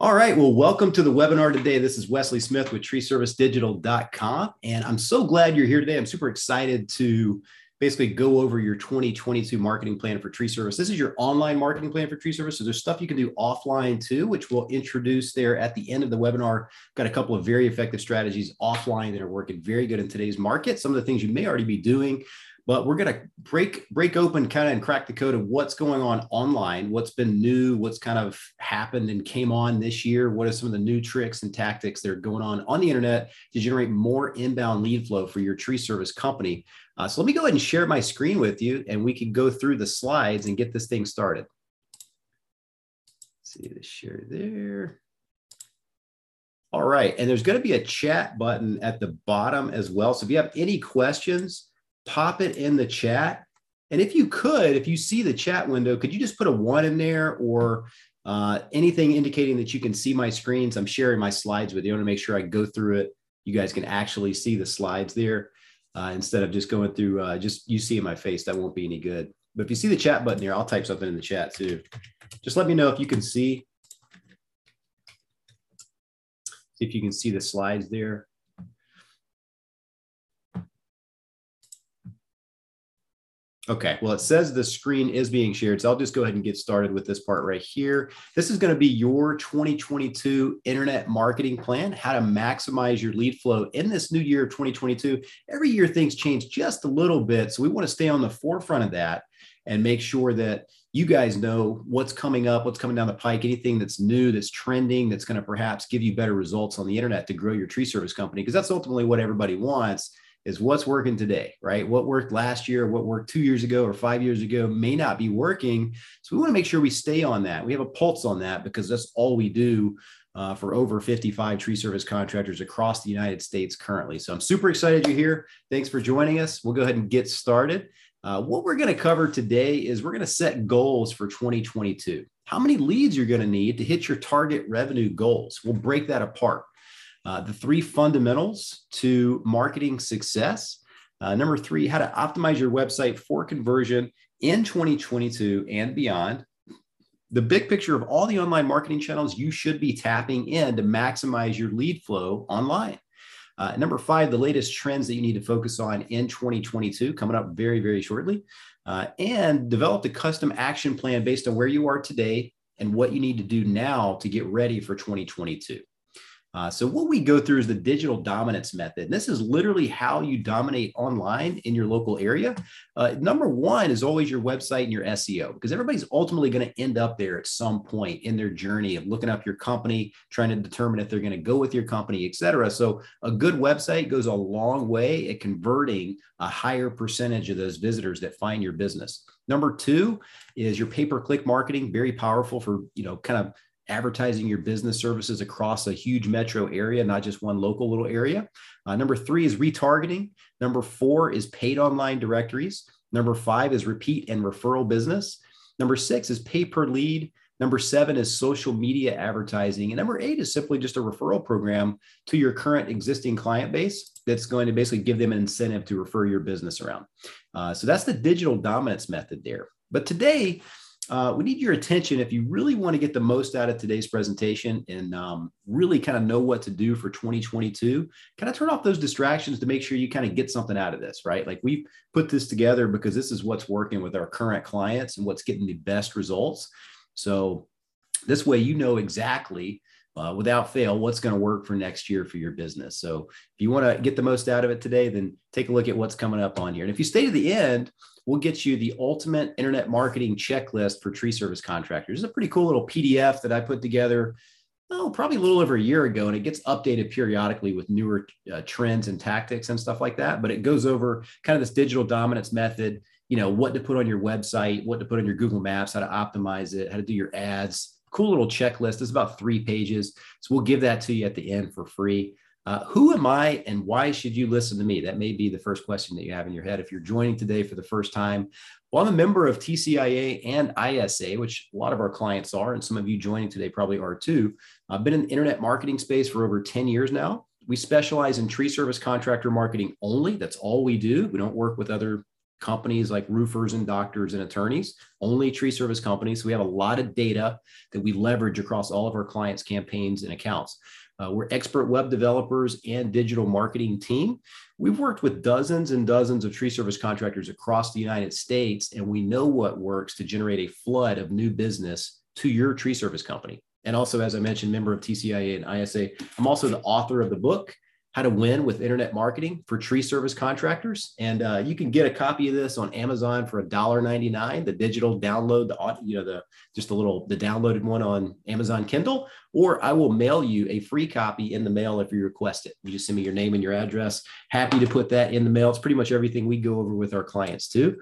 All right. Well, welcome to the webinar today. This is Wesley Smith with treeservicedigital.com. And I'm so glad you're here today. I'm super excited to basically go over your 2022 marketing plan for tree service. This is your online marketing plan for tree service. So there's stuff you can do offline too, which we'll introduce there at the end of the webinar. Got a couple of very effective strategies offline that are working very good in today's market. Some of the things you may already be doing but we're going to break break open kind of and crack the code of what's going on online what's been new what's kind of happened and came on this year what are some of the new tricks and tactics that are going on on the internet to generate more inbound lead flow for your tree service company. Uh, so let me go ahead and share my screen with you and we can go through the slides and get this thing started. Let's see the share there. All right and there's going to be a chat button at the bottom as well. So if you have any questions pop it in the chat. And if you could, if you see the chat window, could you just put a one in there or uh, anything indicating that you can see my screens? I'm sharing my slides with you. I want to make sure I go through it. You guys can actually see the slides there uh, instead of just going through uh, just you seeing my face. That won't be any good. But if you see the chat button here, I'll type something in the chat too. Just let me know if you can see. See if you can see the slides there. Okay, well, it says the screen is being shared. So I'll just go ahead and get started with this part right here. This is going to be your 2022 internet marketing plan, how to maximize your lead flow in this new year of 2022. Every year things change just a little bit. So we want to stay on the forefront of that and make sure that you guys know what's coming up, what's coming down the pike, anything that's new, that's trending, that's going to perhaps give you better results on the internet to grow your tree service company, because that's ultimately what everybody wants is what's working today, right? What worked last year, what worked two years ago or five years ago may not be working. So we want to make sure we stay on that. We have a pulse on that because that's all we do uh, for over 55 tree service contractors across the United States currently. So I'm super excited you're here. Thanks for joining us. We'll go ahead and get started. Uh, what we're going to cover today is we're going to set goals for 2022. How many leads you're going to need to hit your target revenue goals? We'll break that apart. Uh, the three fundamentals to marketing success. Uh, number three, how to optimize your website for conversion in 2022 and beyond. The big picture of all the online marketing channels you should be tapping in to maximize your lead flow online. Uh, number five, the latest trends that you need to focus on in 2022, coming up very, very shortly. Uh, and develop a custom action plan based on where you are today and what you need to do now to get ready for 2022. Uh, so what we go through is the digital dominance method. And this is literally how you dominate online in your local area. Uh, number one is always your website and your SEO, because everybody's ultimately going to end up there at some point in their journey of looking up your company, trying to determine if they're going to go with your company, et cetera. So a good website goes a long way at converting a higher percentage of those visitors that find your business. Number two is your pay-per-click marketing, very powerful for, you know, kind of advertising your business services across a huge metro area, not just one local little area. Uh, number three is retargeting. Number four is paid online directories. Number five is repeat and referral business. Number six is pay per lead. Number seven is social media advertising. And number eight is simply just a referral program to your current existing client base that's going to basically give them an incentive to refer your business around. Uh, so that's the digital dominance method there. But today, uh, we need your attention if you really want to get the most out of today's presentation and um, really kind of know what to do for 2022 kind of turn off those distractions to make sure you kind of get something out of this right? Like we put this together because this is what's working with our current clients and what's getting the best results. So this way you know exactly uh, without fail what's going to work for next year for your business. So if you want to get the most out of it today, then take a look at what's coming up on here. And if you stay to the end, we'll get you the ultimate internet marketing checklist for tree service contractors. It's a pretty cool little PDF that I put together. Oh, probably a little over a year ago, and it gets updated periodically with newer uh, trends and tactics and stuff like that. But it goes over kind of this digital dominance method, you know, what to put on your website, what to put on your Google Maps, how to optimize it, how to do your ads, cool little checklist. It's about three pages. So we'll give that to you at the end for free. Uh, who am I and why should you listen to me? That may be the first question that you have in your head if you're joining today for the first time. Well, I'm a member of TCIA and ISA, which a lot of our clients are, and some of you joining today probably are too. I've been in the internet marketing space for over 10 years now. We specialize in tree service contractor marketing only. That's all we do. We don't work with other companies like roofers and doctors and attorneys, only tree service companies. So we have a lot of data that we leverage across all of our clients' campaigns and accounts. Uh, we're expert web developers and digital marketing team. We've worked with dozens and dozens of tree service contractors across the United States, and we know what works to generate a flood of new business to your tree service company. And also, as I mentioned, member of TCIA and ISA. I'm also the author of the book, how to win with internet marketing for tree service contractors. And uh, you can get a copy of this on Amazon for $1.99, the digital download, the you know, the just a little the downloaded one on Amazon Kindle, or I will mail you a free copy in the mail if you request it. You just send me your name and your address. Happy to put that in the mail. It's pretty much everything we go over with our clients too.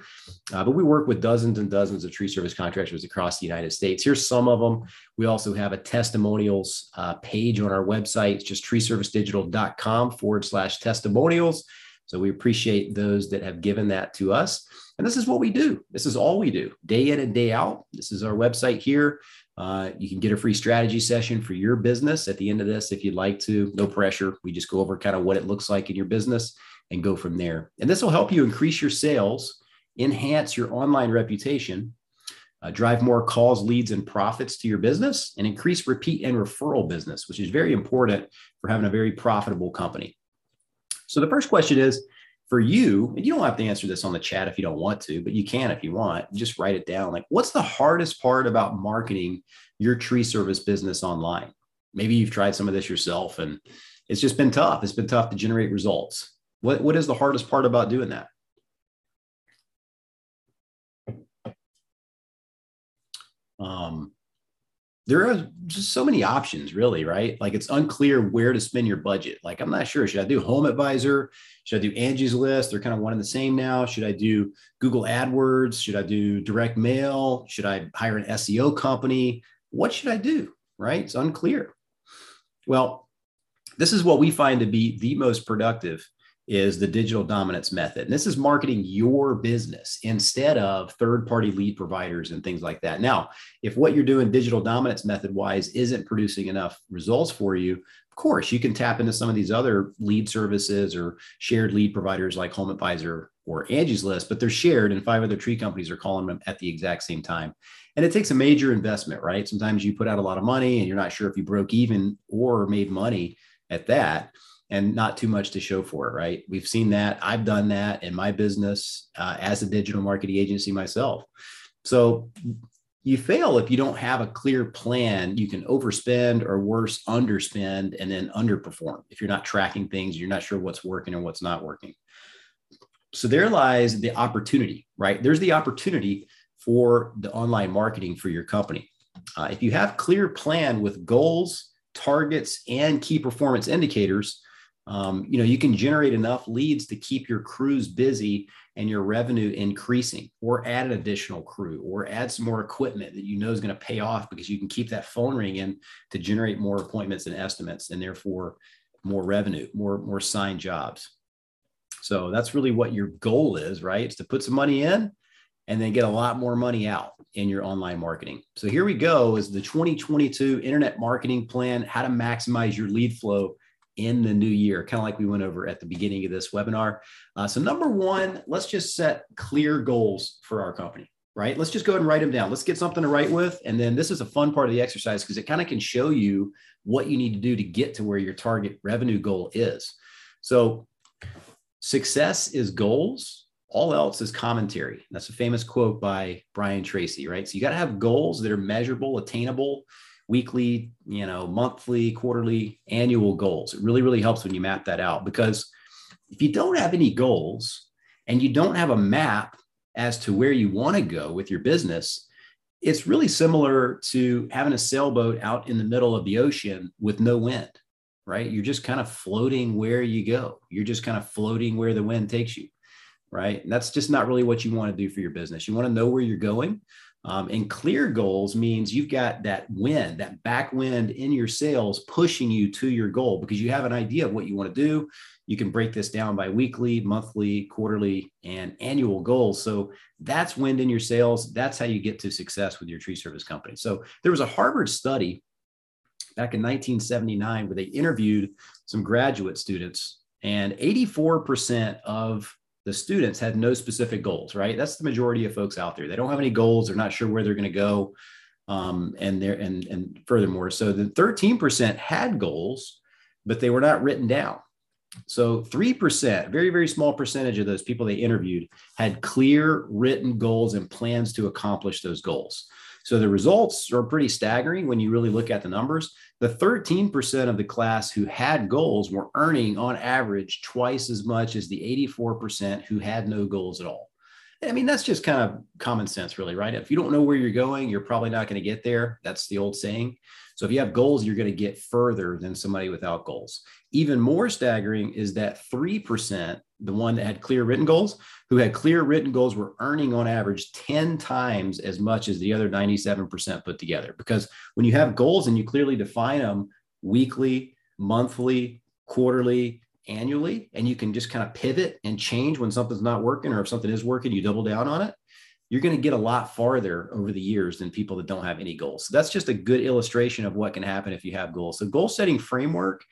Uh, but we work with dozens and dozens of tree service contractors across the United States. Here's some of them. We also have a testimonials uh, page on our website. It's just treeservicedigital.com forward slash testimonials. So we appreciate those that have given that to us. And this is what we do. This is all we do day in and day out. This is our website here. Uh, you can get a free strategy session for your business at the end of this if you'd like to. No pressure. We just go over kind of what it looks like in your business and go from there. And this will help you increase your sales, enhance your online reputation, uh, drive more calls, leads, and profits to your business, and increase repeat and referral business, which is very important for having a very profitable company. So the first question is for you, and you don't have to answer this on the chat if you don't want to, but you can if you want. Just write it down. Like, what's the hardest part about marketing your tree service business online? Maybe you've tried some of this yourself and it's just been tough. It's been tough to generate results. What, what is the hardest part about doing that? Um, there are just so many options really right? Like it's unclear where to spend your budget. Like i'm not sure. Should i do home advisor should i do angie's list? They're kind of one and the same now. Should i do google adwords? Should i do direct mail? Should i hire an seo company? What should i do right? It's unclear. Well this is what we find to be the most productive is the digital dominance method. And this is marketing your business instead of third party lead providers and things like that. Now, if what you're doing digital dominance method wise isn't producing enough results for you, of course, you can tap into some of these other lead services or shared lead providers like Home Advisor or Angie's List, but they're shared and five other tree companies are calling them at the exact same time. And it takes a major investment, right? Sometimes you put out a lot of money and you're not sure if you broke even or made money at that and not too much to show for it, right? We've seen that. I've done that in my business uh, as a digital marketing agency myself. So you fail if you don't have a clear plan. You can overspend or worse, underspend and then underperform if you're not tracking things, you're not sure what's working and what's not working. So there lies the opportunity, right? There's the opportunity for the online marketing for your company. Uh, if you have clear plan with goals, targets, and key performance indicators, um, you know you can generate enough leads to keep your crews busy and your revenue increasing or add an additional crew or add some more equipment that you know is going to pay off because you can keep that phone ringing to generate more appointments and estimates and therefore more revenue more more signed jobs. So that's really what your goal is right? It's to put some money in and then get a lot more money out in your online marketing. So here we go is the 2022 internet marketing plan how to maximize your lead flow in the new year, kind of like we went over at the beginning of this webinar. Uh, so, number one, let's just set clear goals for our company, right? Let's just go ahead and write them down. Let's get something to write with. And then this is a fun part of the exercise because it kind of can show you what you need to do to get to where your target revenue goal is. So, success is goals, all else is commentary. That's a famous quote by Brian Tracy, right? So, you got to have goals that are measurable, attainable weekly, you know, monthly, quarterly, annual goals. It really, really helps when you map that out because if you don't have any goals and you don't have a map as to where you want to go with your business, it's really similar to having a sailboat out in the middle of the ocean with no wind, right? You're just kind of floating where you go. You're just kind of floating where the wind takes you, right? And that's just not really what you want to do for your business. You want to know where you're going. Um, and clear goals means you've got that wind, that backwind in your sails pushing you to your goal because you have an idea of what you want to do. You can break this down by weekly, monthly, quarterly, and annual goals. So that's wind in your sails. That's how you get to success with your tree service company. So there was a Harvard study back in 1979 where they interviewed some graduate students, and 84% of the students had no specific goals, right? That's the majority of folks out there. They don't have any goals. They're not sure where they're going to go. Um, and there and and furthermore, so the 13% had goals, but they were not written down. So 3%, very, very small percentage of those people they interviewed had clear written goals and plans to accomplish those goals. So the results are pretty staggering when you really look at the numbers. The 13% of the class who had goals were earning on average twice as much as the 84% who had no goals at all. I mean, that's just kind of common sense, really, right? If you don't know where you're going, you're probably not going to get there. That's the old saying. So if you have goals, you're going to get further than somebody without goals. Even more staggering is that 3%, the one that had clear written goals, who had clear written goals were earning on average 10 times as much as the other 97% put together. Because when you have goals and you clearly define them weekly, monthly, quarterly, annually, and you can just kind of pivot and change when something's not working, or if something is working, you double down on it you're going to get a lot farther over the years than people that don't have any goals. So that's just a good illustration of what can happen if you have goals. So goal setting framework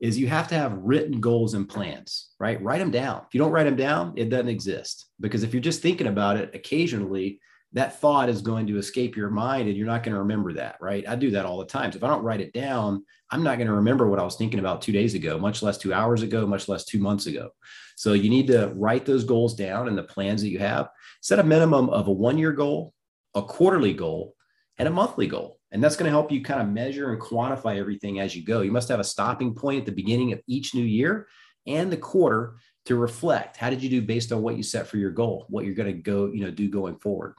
is you have to have written goals and plans, right? Write them down. If you don't write them down, it doesn't exist. Because if you're just thinking about it occasionally, that thought is going to escape your mind and you're not going to remember that, right? I do that all the time. So if I don't write it down, I'm not going to remember what I was thinking about two days ago, much less two hours ago, much less two months ago. So you need to write those goals down and the plans that you have. Set a minimum of a one year goal, a quarterly goal, and a monthly goal. And that's going to help you kind of measure and quantify everything as you go. You must have a stopping point at the beginning of each new year and the quarter to reflect. How did you do based on what you set for your goal, what you're going to go, you know, do going forward.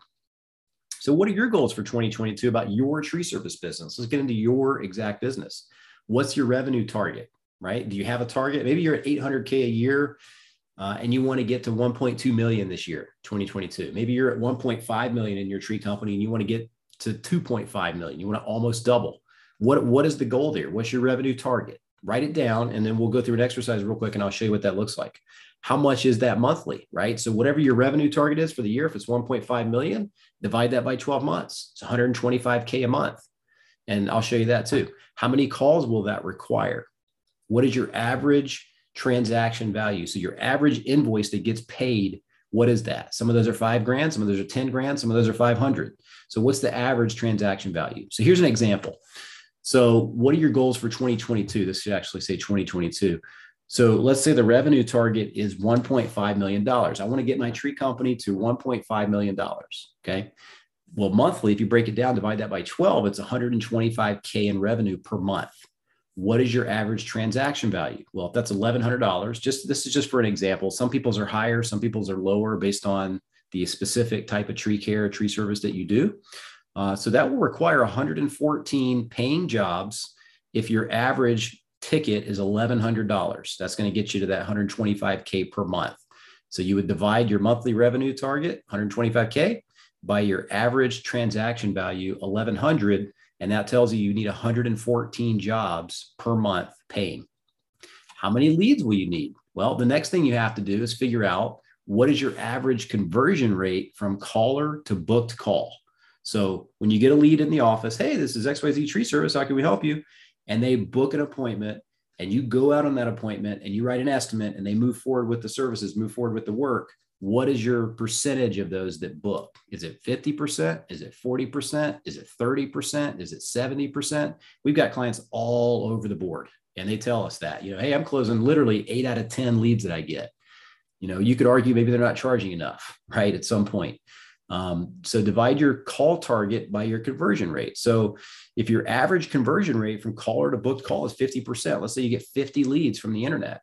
So, what are your goals for 2022 about your tree service business? Let's get into your exact business. What's your revenue target, right? Do you have a target? Maybe you're at 800K a year uh, and you want to get to 1.2 million this year, 2022. Maybe you're at 1.5 million in your tree company and you want to get to 2.5 million. You want to almost double. What, what is the goal there? What's your revenue target? Write it down and then we'll go through an exercise real quick and I'll show you what that looks like how much is that monthly, right? So whatever your revenue target is for the year, if it's 1.5 million, divide that by 12 months. It's 125K a month. And I'll show you that too. How many calls will that require? What is your average transaction value? So your average invoice that gets paid, what is that? Some of those are five grand, some of those are 10 grand, some of those are 500. So what's the average transaction value? So here's an example. So what are your goals for 2022? This should actually say 2022. So let's say the revenue target is $1.5 million. I want to get my tree company to $1.5 million. Okay. Well, monthly, if you break it down, divide that by 12, it's 125K in revenue per month. What is your average transaction value? Well, if that's $1,100, just this is just for an example. Some people's are higher, some people's are lower based on the specific type of tree care, tree service that you do. Uh, so that will require 114 paying jobs if your average ticket is $1,100. That's going to get you to that 125K per month. So you would divide your monthly revenue target, 125K, by your average transaction value, 1100 and that tells you you need 114 jobs per month paying. How many leads will you need? Well, the next thing you have to do is figure out what is your average conversion rate from caller to booked call. So when you get a lead in the office, hey, this is XYZ Tree Service. How can we help you? and they book an appointment and you go out on that appointment and you write an estimate and they move forward with the services, move forward with the work, what is your percentage of those that book? Is it 50%? Is it 40%? Is it 30%? Is it 70%? We've got clients all over the board and they tell us that, you know, hey, I'm closing literally eight out of 10 leads that I get. You know, you could argue maybe they're not charging enough, right? At some point. Um, so divide your call target by your conversion rate. So if your average conversion rate from caller to booked call is 50%, let's say you get 50 leads from the internet.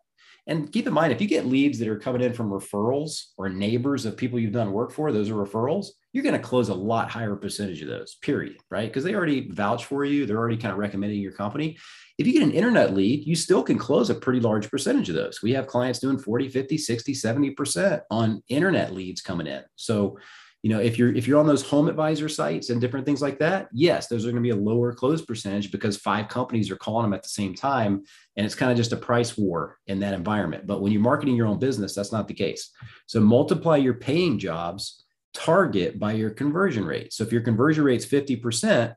And keep in mind, if you get leads that are coming in from referrals or neighbors of people you've done work for, those are referrals, you're going to close a lot higher percentage of those, period, right? Because they already vouch for you. They're already kind of recommending your company. If you get an internet lead, you still can close a pretty large percentage of those. We have clients doing 40, 50, 60, 70% on internet leads coming in. So you know if you're if you're on those home advisor sites and different things like that yes those are going to be a lower close percentage because five companies are calling them at the same time and it's kind of just a price war in that environment. But when you're marketing your own business that's not the case. So multiply your paying jobs target by your conversion rate. So if your conversion rate is 50%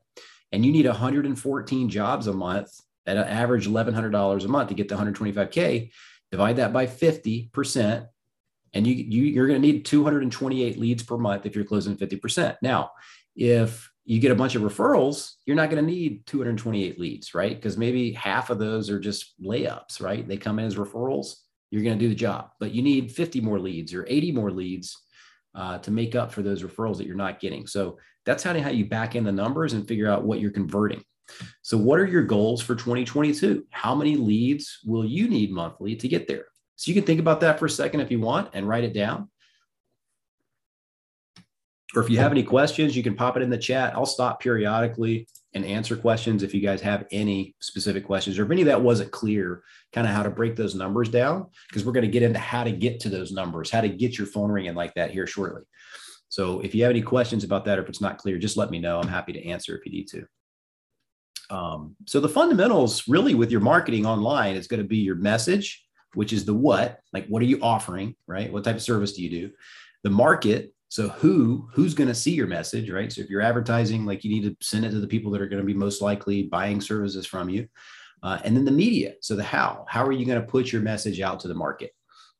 and you need 114 jobs a month at an average $1100 a month to get to 125k divide that by 50% and you, you you're going to need 228 leads per month if you're closing 50%. Now, if you get a bunch of referrals, you're not going to need 228 leads, right? Because maybe half of those are just layups, right? They come in as referrals. You're going to do the job, but you need 50 more leads or 80 more leads uh, to make up for those referrals that you're not getting. So that's how, how you back in the numbers and figure out what you're converting. So, what are your goals for 2022? How many leads will you need monthly to get there? So, you can think about that for a second if you want and write it down. Or if you have any questions, you can pop it in the chat. I'll stop periodically and answer questions if you guys have any specific questions or if any of that wasn't clear, kind of how to break those numbers down, because we're going to get into how to get to those numbers, how to get your phone ringing like that here shortly. So if you have any questions about that, or if it's not clear, just let me know. I'm happy to answer if you need to. Um, so the fundamentals really with your marketing online is going to be your message, which is the what, like what are you offering, right? What type of service do you do? The market, so who who's going to see your message, right? So if you're advertising, like you need to send it to the people that are going to be most likely buying services from you, uh, and then the media. So the how, how are you going to put your message out to the market?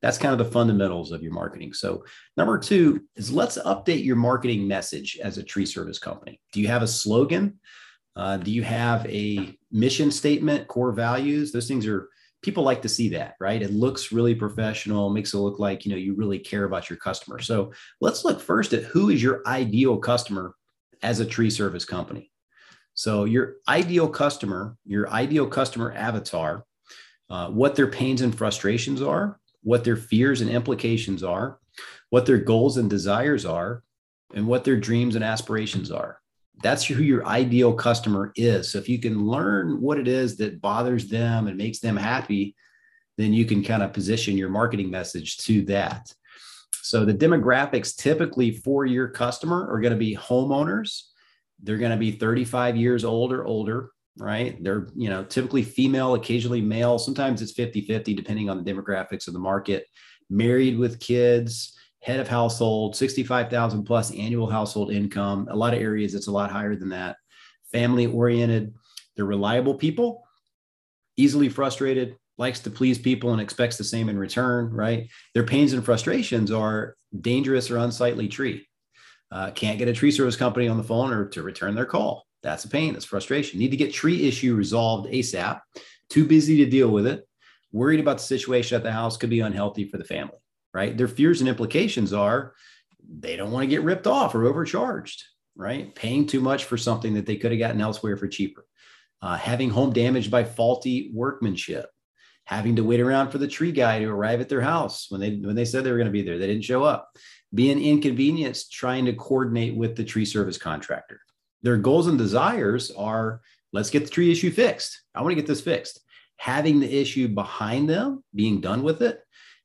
That's kind of the fundamentals of your marketing. So, number two is let's update your marketing message as a tree service company. Do you have a slogan? Uh, do you have a mission statement, core values? Those things are people like to see that, right? It looks really professional, makes it look like you know you really care about your customer. So let's look first at who is your ideal customer as a tree service company. So your ideal customer, your ideal customer avatar, uh, what their pains and frustrations are, what their fears and implications are, what their goals and desires are, and what their dreams and aspirations are that's who your ideal customer is. So if you can learn what it is that bothers them and makes them happy, then you can kind of position your marketing message to that. So the demographics typically for your customer are going to be homeowners. They're going to be 35 years old or older, right? They're, you know, typically female, occasionally male. Sometimes it's 50-50 depending on the demographics of the market. Married with kids, head of household, 65,000 plus annual household income. A lot of areas it's a lot higher than that. Family oriented, they're reliable people, easily frustrated, likes to please people and expects the same in return, right? Their pains and frustrations are dangerous or unsightly tree. Uh, can't get a tree service company on the phone or to return their call. That's a pain. That's frustration. Need to get tree issue resolved ASAP. Too busy to deal with it. Worried about the situation at the house could be unhealthy for the family right? Their fears and implications are they don't want to get ripped off or overcharged, right? Paying too much for something that they could have gotten elsewhere for cheaper. Uh, having home damaged by faulty workmanship, having to wait around for the tree guy to arrive at their house when they when they said they were going to be there, they didn't show up. Being inconvenienced trying to coordinate with the tree service contractor. Their goals and desires are let's get the tree issue fixed. I want to get this fixed. Having the issue behind them, being done with it,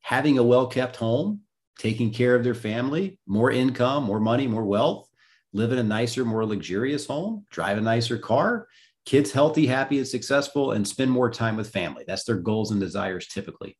having a well kept home, taking care of their family, more income, more money, more wealth, live in a nicer, more luxurious home, drive a nicer car, kids healthy, happy, and successful, and spend more time with family. That's their goals and desires typically.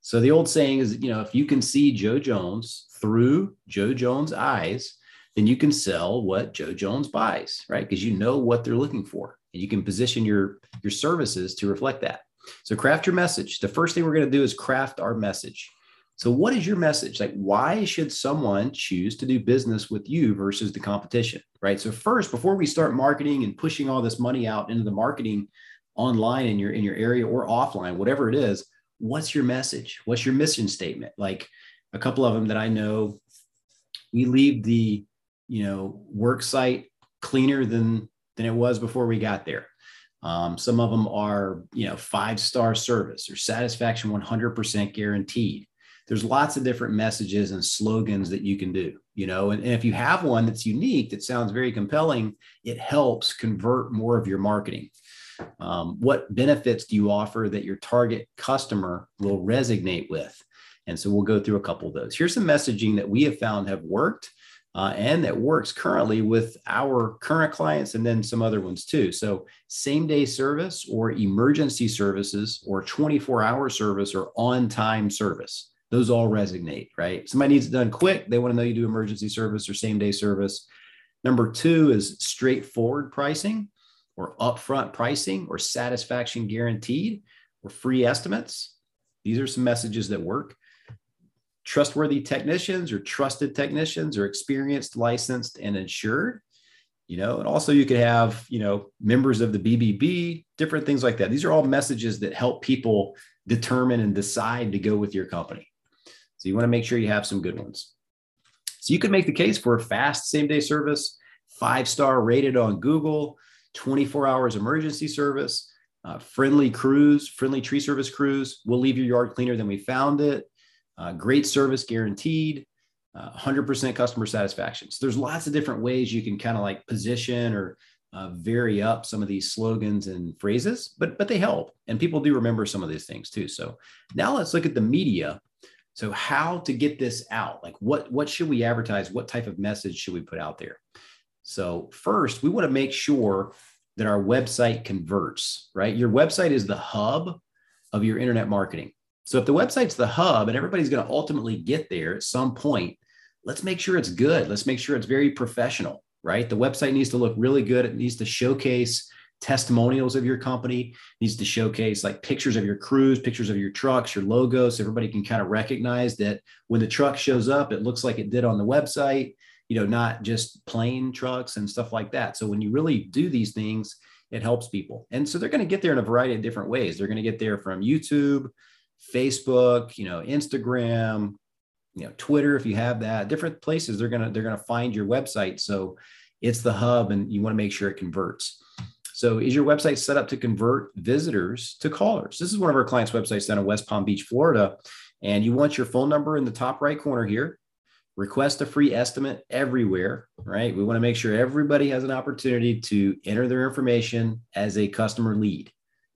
So the old saying is, you know, if you can see Joe Jones through Joe Jones' eyes, then you can sell what Joe Jones buys, right? Because you know what they're looking for, and you can position your your services to reflect that. So craft your message. The first thing we're going to do is craft our message. So what is your message? Like why should someone choose to do business with you versus the competition, right? So first before we start marketing and pushing all this money out into the marketing online in your in your area or offline, whatever it is, what's your message? What's your mission statement? Like a couple of them that I know we leave the, you know, work site cleaner than than it was before we got there um, some of them are, you know, five star service or satisfaction 100% guaranteed. There's lots of different messages and slogans that you can do, you know, and, and if you have one that's unique, that sounds very compelling, it helps convert more of your marketing. Um, what benefits do you offer that your target customer will resonate with? And so we'll go through a couple of those. Here's some messaging that we have found have worked uh, and that works currently with our current clients and then some other ones too. So, same day service or emergency services or 24 hour service or on time service, those all resonate, right? Somebody needs it done quick. They want to know you do emergency service or same day service. Number two is straightforward pricing or upfront pricing or satisfaction guaranteed or free estimates. These are some messages that work. Trustworthy technicians or trusted technicians or experienced, licensed, and insured. You know, and also you could have, you know, members of the BBB, different things like that. These are all messages that help people determine and decide to go with your company. So you want to make sure you have some good ones. So you could make the case for a fast same day service, five star rated on Google, 24 hours emergency service, uh, friendly crews, friendly tree service crews. We'll leave your yard cleaner than we found it. Uh, great service guaranteed. Uh, 100% customer satisfaction. So there's lots of different ways you can kind of like position or uh, vary up some of these slogans and phrases, but but they help, and people do remember some of these things too. So now let's look at the media. So how to get this out? Like what what should we advertise? What type of message should we put out there? So first, we want to make sure that our website converts. Right, your website is the hub of your internet marketing. So if the website's the hub and everybody's going to ultimately get there at some point, let's make sure it's good. Let's make sure it's very professional, right? The website needs to look really good. It needs to showcase testimonials of your company, it needs to showcase like pictures of your crews, pictures of your trucks, your logos, so everybody can kind of recognize that when the truck shows up, it looks like it did on the website, you know, not just plain trucks and stuff like that. So when you really do these things, it helps people. And so they're going to get there in a variety of different ways. They're going to get there from YouTube, Facebook, you know, Instagram, you know, Twitter if you have that, different places they're to they're to find your website. So it's the hub and you want to make sure it converts. So is your website set up to convert visitors to callers? This is one of our clients' websites down in West Palm Beach, Florida, and you want your phone number in the top right corner here. Request a free estimate everywhere, right? We want to make sure everybody has an opportunity to enter their information as a customer lead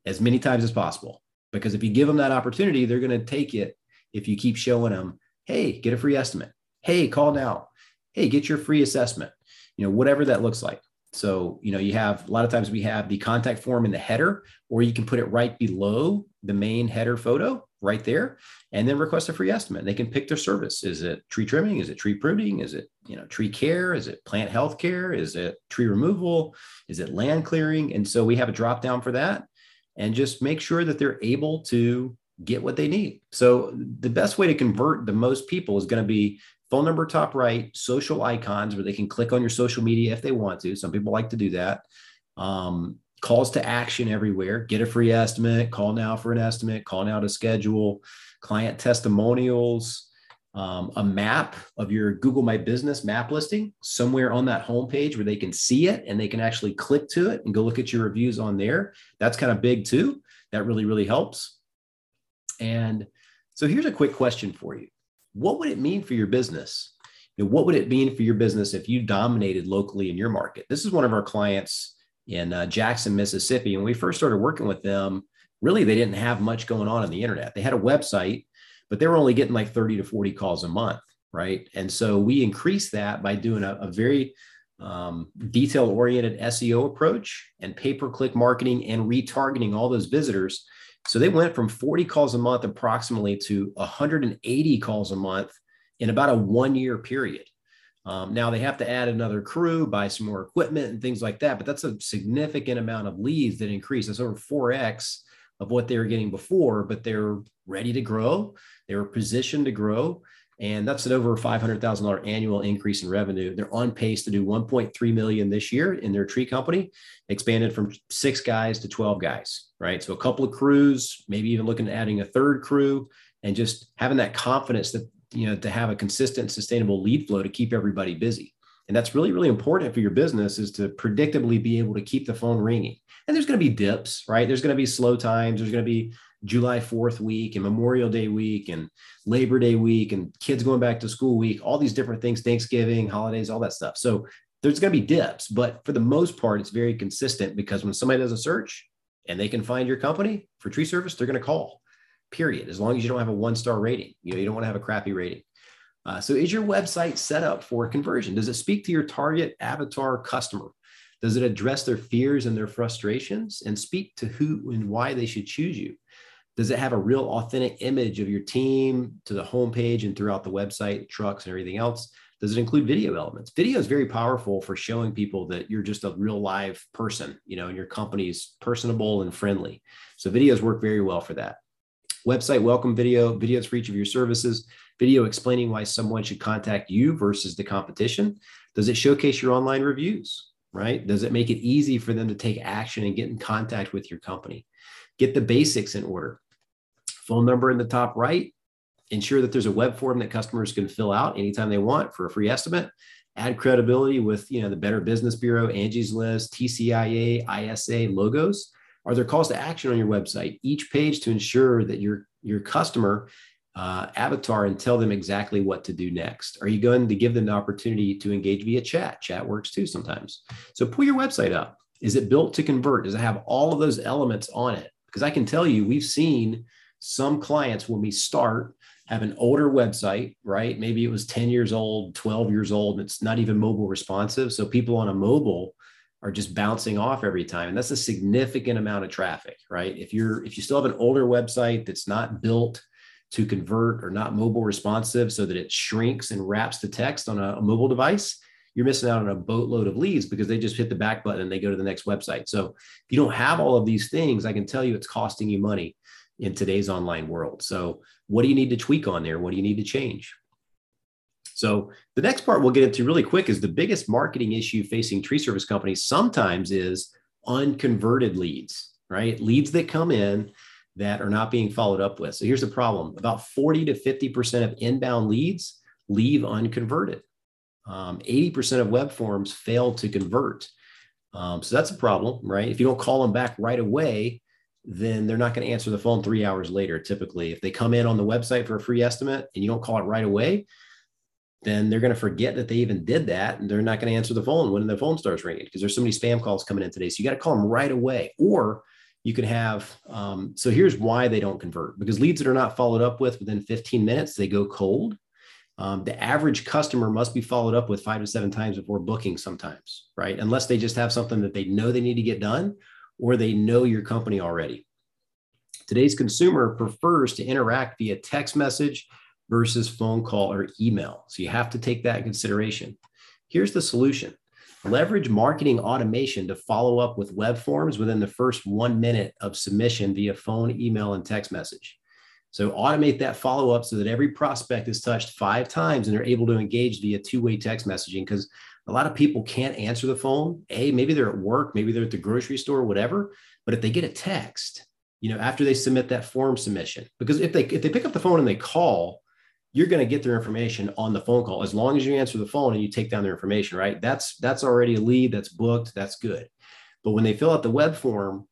as many times as possible. Because if you give them that opportunity, they're going to take it if you keep showing them, hey, get a free estimate. Hey, call now. Hey, get your free assessment. You know, whatever that looks like. So, you know, you have a lot of times we have the contact form in the header, or you can put it right below the main header photo right there, and then request a free estimate. They can pick their service. Is it tree trimming? Is it tree pruning? Is it, you know, tree care? Is it plant health care? Is it tree removal? Is it land clearing? And so we have a drop down for that and just make sure that they're able to get what they need. So the best way to convert the most people is going to be phone number top right, social icons where they can click on your social media if they want to. Some people like to do that. Um, calls to action everywhere. Get a free estimate. Call now for an estimate. Call now to schedule. Client testimonials um, a map of your Google My Business map listing somewhere on that homepage where they can see it and they can actually click to it and go look at your reviews on there. That's kind of big too. That really, really helps. And so here's a quick question for you What would it mean for your business? You know, what would it mean for your business if you dominated locally in your market? This is one of our clients in uh, Jackson, Mississippi. When we first started working with them, really, they didn't have much going on on the internet. They had a website but they were only getting like 30 to 40 calls a month, right? And so we increased that by doing a, a very um, detail oriented SEO approach and pay per click marketing and retargeting all those visitors. So they went from 40 calls a month approximately to 180 calls a month in about a one year period. Um, now they have to add another crew, buy some more equipment and things like that, but that's a significant amount of leads that increase. That's over 4x of what they were getting before, but they're ready to grow. They were positioned to grow. And that's an over $500,000 annual increase in revenue. They're on pace to do 1.3 million this year in their tree company, expanded from six guys to 12 guys, right? So a couple of crews, maybe even looking at adding a third crew and just having that confidence that, you know, to have a consistent, sustainable lead flow to keep everybody busy. And that's really, really important for your business is to predictably be able to keep the phone ringing. And there's going to be dips, right? There's going to be slow times. There's going to be July 4th week and Memorial Day week and Labor Day week and kids going back to school week, all these different things, Thanksgiving, holidays, all that stuff. So there's going to be dips, but for the most part, it's very consistent because when somebody does a search and they can find your company for tree service, they're going to call, period. As long as you don't have a one star rating, you know, you don't want to have a crappy rating. Uh, so is your website set up for conversion? Does it speak to your target avatar customer? Does it address their fears and their frustrations and speak to who and why they should choose you? does it have a real authentic image of your team to the homepage and throughout the website, trucks and everything else? Does it include video elements? Video is very powerful for showing people that you're just a real live person, you know, and your company's personable and friendly. So videos work very well for that. Website welcome video, videos for each of your services. video explaining why someone should contact you versus the competition? Does it showcase your online reviews? Right? Does it make it easy for them to take action and get in contact with your company? Get the basics in order. Phone number in the top right. Ensure that there's a web form that customers can fill out anytime they want for a free estimate. Add credibility with you know the Better Business Bureau, Angie's List, TCIA, ISA logos. Are there calls to action on your website? Each page to ensure that your your customer uh, avatar and tell them exactly what to do next? Are you going to give them the opportunity to engage via chat? Chat works too sometimes. So pull your website up. Is it built to convert? Does it have all of those elements on it? Because I can tell you, we've seen some clients when we start have an older website, right? Maybe it was 10 years old, 12 years old, and it's not even mobile responsive. So people on a mobile are just bouncing off every time. And that's a significant amount of traffic, right? If you're if you still have an older website that's not built to convert or not mobile responsive so that it shrinks and wraps the text on a, a mobile device, you're missing out on a boatload of leads because they just hit the back button and they go to the next website. So if you don't have all of these things, I can tell you it's costing you money in today's online world. So what do you need to tweak on there? What do you need to change? So the next part we'll get into really quick is the biggest marketing issue facing tree service companies sometimes is unconverted leads, right? Leads that come in that are not being followed up with. So here's the problem about 40 to 50% of inbound leads leave unconverted. Um, 80% of web forms fail to convert. Um, so that's a problem, right? If you don't call them back right away, then they're not going to answer the phone three hours later. Typically, if they come in on the website for a free estimate and you don't call it right away, then they're going to forget that they even did that and they're not going to answer the phone when the phone starts ringing because there's so many spam calls coming in today. So you got to call them right away. Or you can have, um, so here's why they don't convert because leads that are not followed up with within 15 minutes, they go cold. Um, the average customer must be followed up with five to seven times before booking sometimes, right? Unless they just have something that they know they need to get done or they know your company already. Today's consumer prefers to interact via text message versus phone call or email. So you have to take that in consideration. Here's the solution leverage marketing automation to follow up with web forms within the first one minute of submission via phone, email, and text message. So automate that follow up so that every prospect is touched five times and they're able to engage via two way text messaging because a lot of people can't answer the phone. A, maybe they're at work, maybe they're at the grocery store, whatever. But if they get a text, you know, after they submit that form submission, because if they if they pick up the phone and they call, you're going to get their information on the phone call. As long as you answer the phone and you take down their information right? That's that's already a lead that's booked that's good. But when they fill out the web form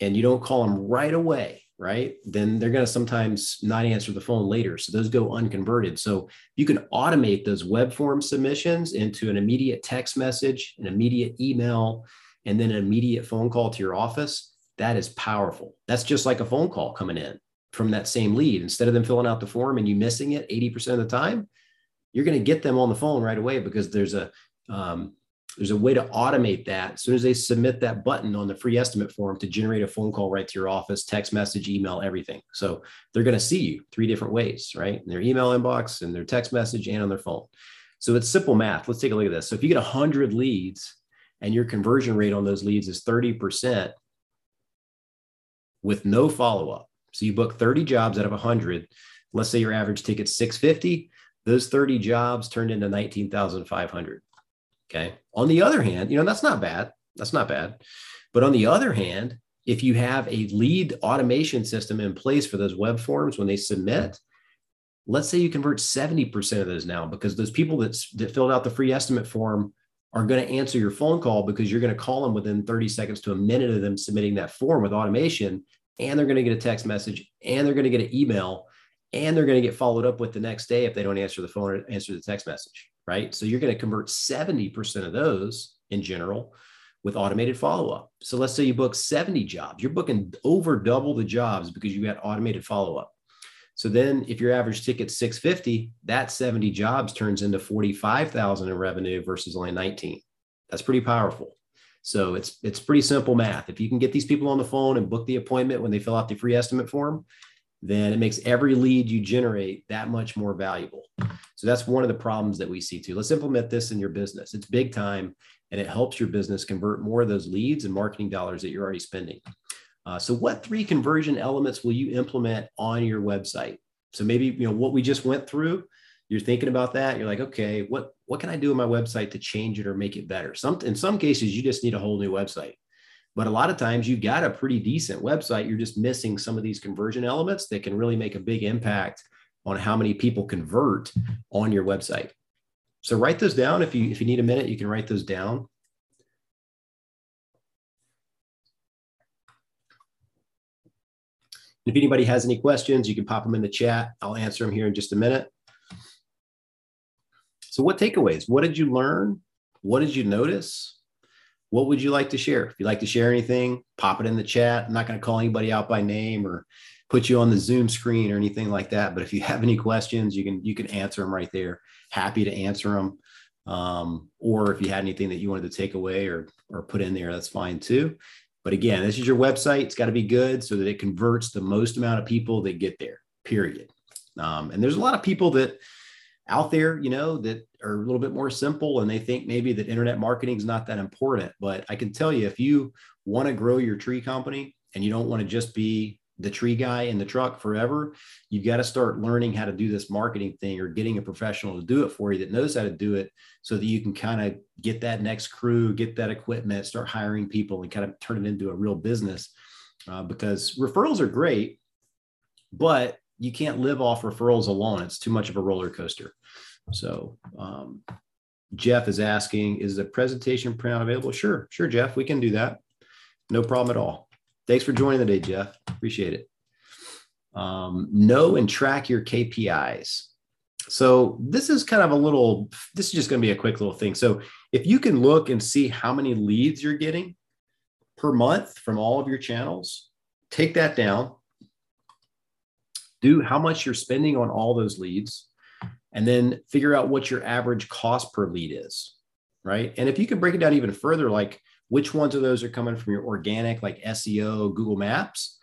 and you don't call them right away right then they're going to sometimes not answer the phone later. So those go unconverted. So you can automate those web form submissions into an immediate text message an immediate email and then an immediate phone call to your office. That is powerful. That's just like a phone call coming in from that same lead. Instead of them filling out the form and you missing it 80% of the time, you're going to get them on the phone right away because there's a um, there's a way to automate that as soon as they submit that button on the free estimate form to generate a phone call right to your office, text message, email, everything. So they're going to see you three different ways, right? In their email inbox and their text message and on their phone. So it's simple math. Let's take a look at this. So if you get 100 leads and your conversion rate on those leads is 30% with no follow up, so you book 30 jobs out of 100. Let's say your average ticket's 650. Those 30 jobs turned into 19,500. Okay. On the other hand, you know, that's not bad. That's not bad. But on the other hand, if you have a lead automation system in place for those web forms when they submit, let's say you convert 70% of those now because those people that, that filled out the free estimate form are going to answer your phone call because you're going to call them within 30 seconds to a minute of them submitting that form with automation and they're going to get a text message and they're going to get an email and they're going to get followed up with the next day if they don't answer the phone or answer the text message, right? So you're going to convert 70% of those in general with automated follow up. So let's say you book 70 jobs, you're booking over double the jobs because you got automated follow up. So then if your average ticket's 650, that 70 jobs turns into 45,000 in revenue versus only 19. That's pretty powerful. So it's it's pretty simple math. If you can get these people on the phone and book the appointment when they fill out the free estimate form, then it makes every lead you generate that much more valuable. So that's one of the problems that we see too. Let's implement this in your business. It's big time and it helps your business convert more of those leads and marketing dollars that you're already spending. Uh, so, what three conversion elements will you implement on your website? So maybe, you know, what we just went through, you're thinking about that. You're like, okay, what, what can I do in my website to change it or make it better? Some, in some cases, you just need a whole new website. But a lot of times you've got a pretty decent website. You're just missing some of these conversion elements that can really make a big impact on how many people convert on your website. So write those down. If you if you need a minute, you can write those down. If anybody has any questions, you can pop them in the chat. I'll answer them here in just a minute. So what takeaways? What did you learn? What did you notice? what would you like to share? If you'd like to share anything, pop it in the chat. I'm not going to call anybody out by name or put you on the Zoom screen or anything like that. But if you have any questions, you can you can answer them right there. Happy to answer them. Um, or if you had anything that you wanted to take away or or put in there, that's fine too. But again, this is your website. It's got to be good so that it converts the most amount of people that get there. Period. Um, and there's a lot of people that out there, you know, that are a little bit more simple and they think maybe that internet marketing is not that important. But I can tell you, if you want to grow your tree company and you don't want to just be the tree guy in the truck forever, you've got to start learning how to do this marketing thing or getting a professional to do it for you that knows how to do it so that you can kind of get that next crew, get that equipment, start hiring people and kind of turn it into a real business. Uh, because referrals are great, but you can't live off referrals alone. It's too much of a roller coaster. So um, Jeff is asking, is the presentation printout available? Sure, sure, Jeff, we can do that. No problem at all. Thanks for joining today, Jeff. Appreciate it. Um, know and track your KPIs. So this is kind of a little, this is just going to be a quick little thing. So if you can look and see how many leads you're getting per month from all of your channels, take that down, do how much you're spending on all those leads, and then figure out what your average cost per lead is, right? And if you can break it down even further, like which ones of those are coming from your organic, like SEO, Google Maps,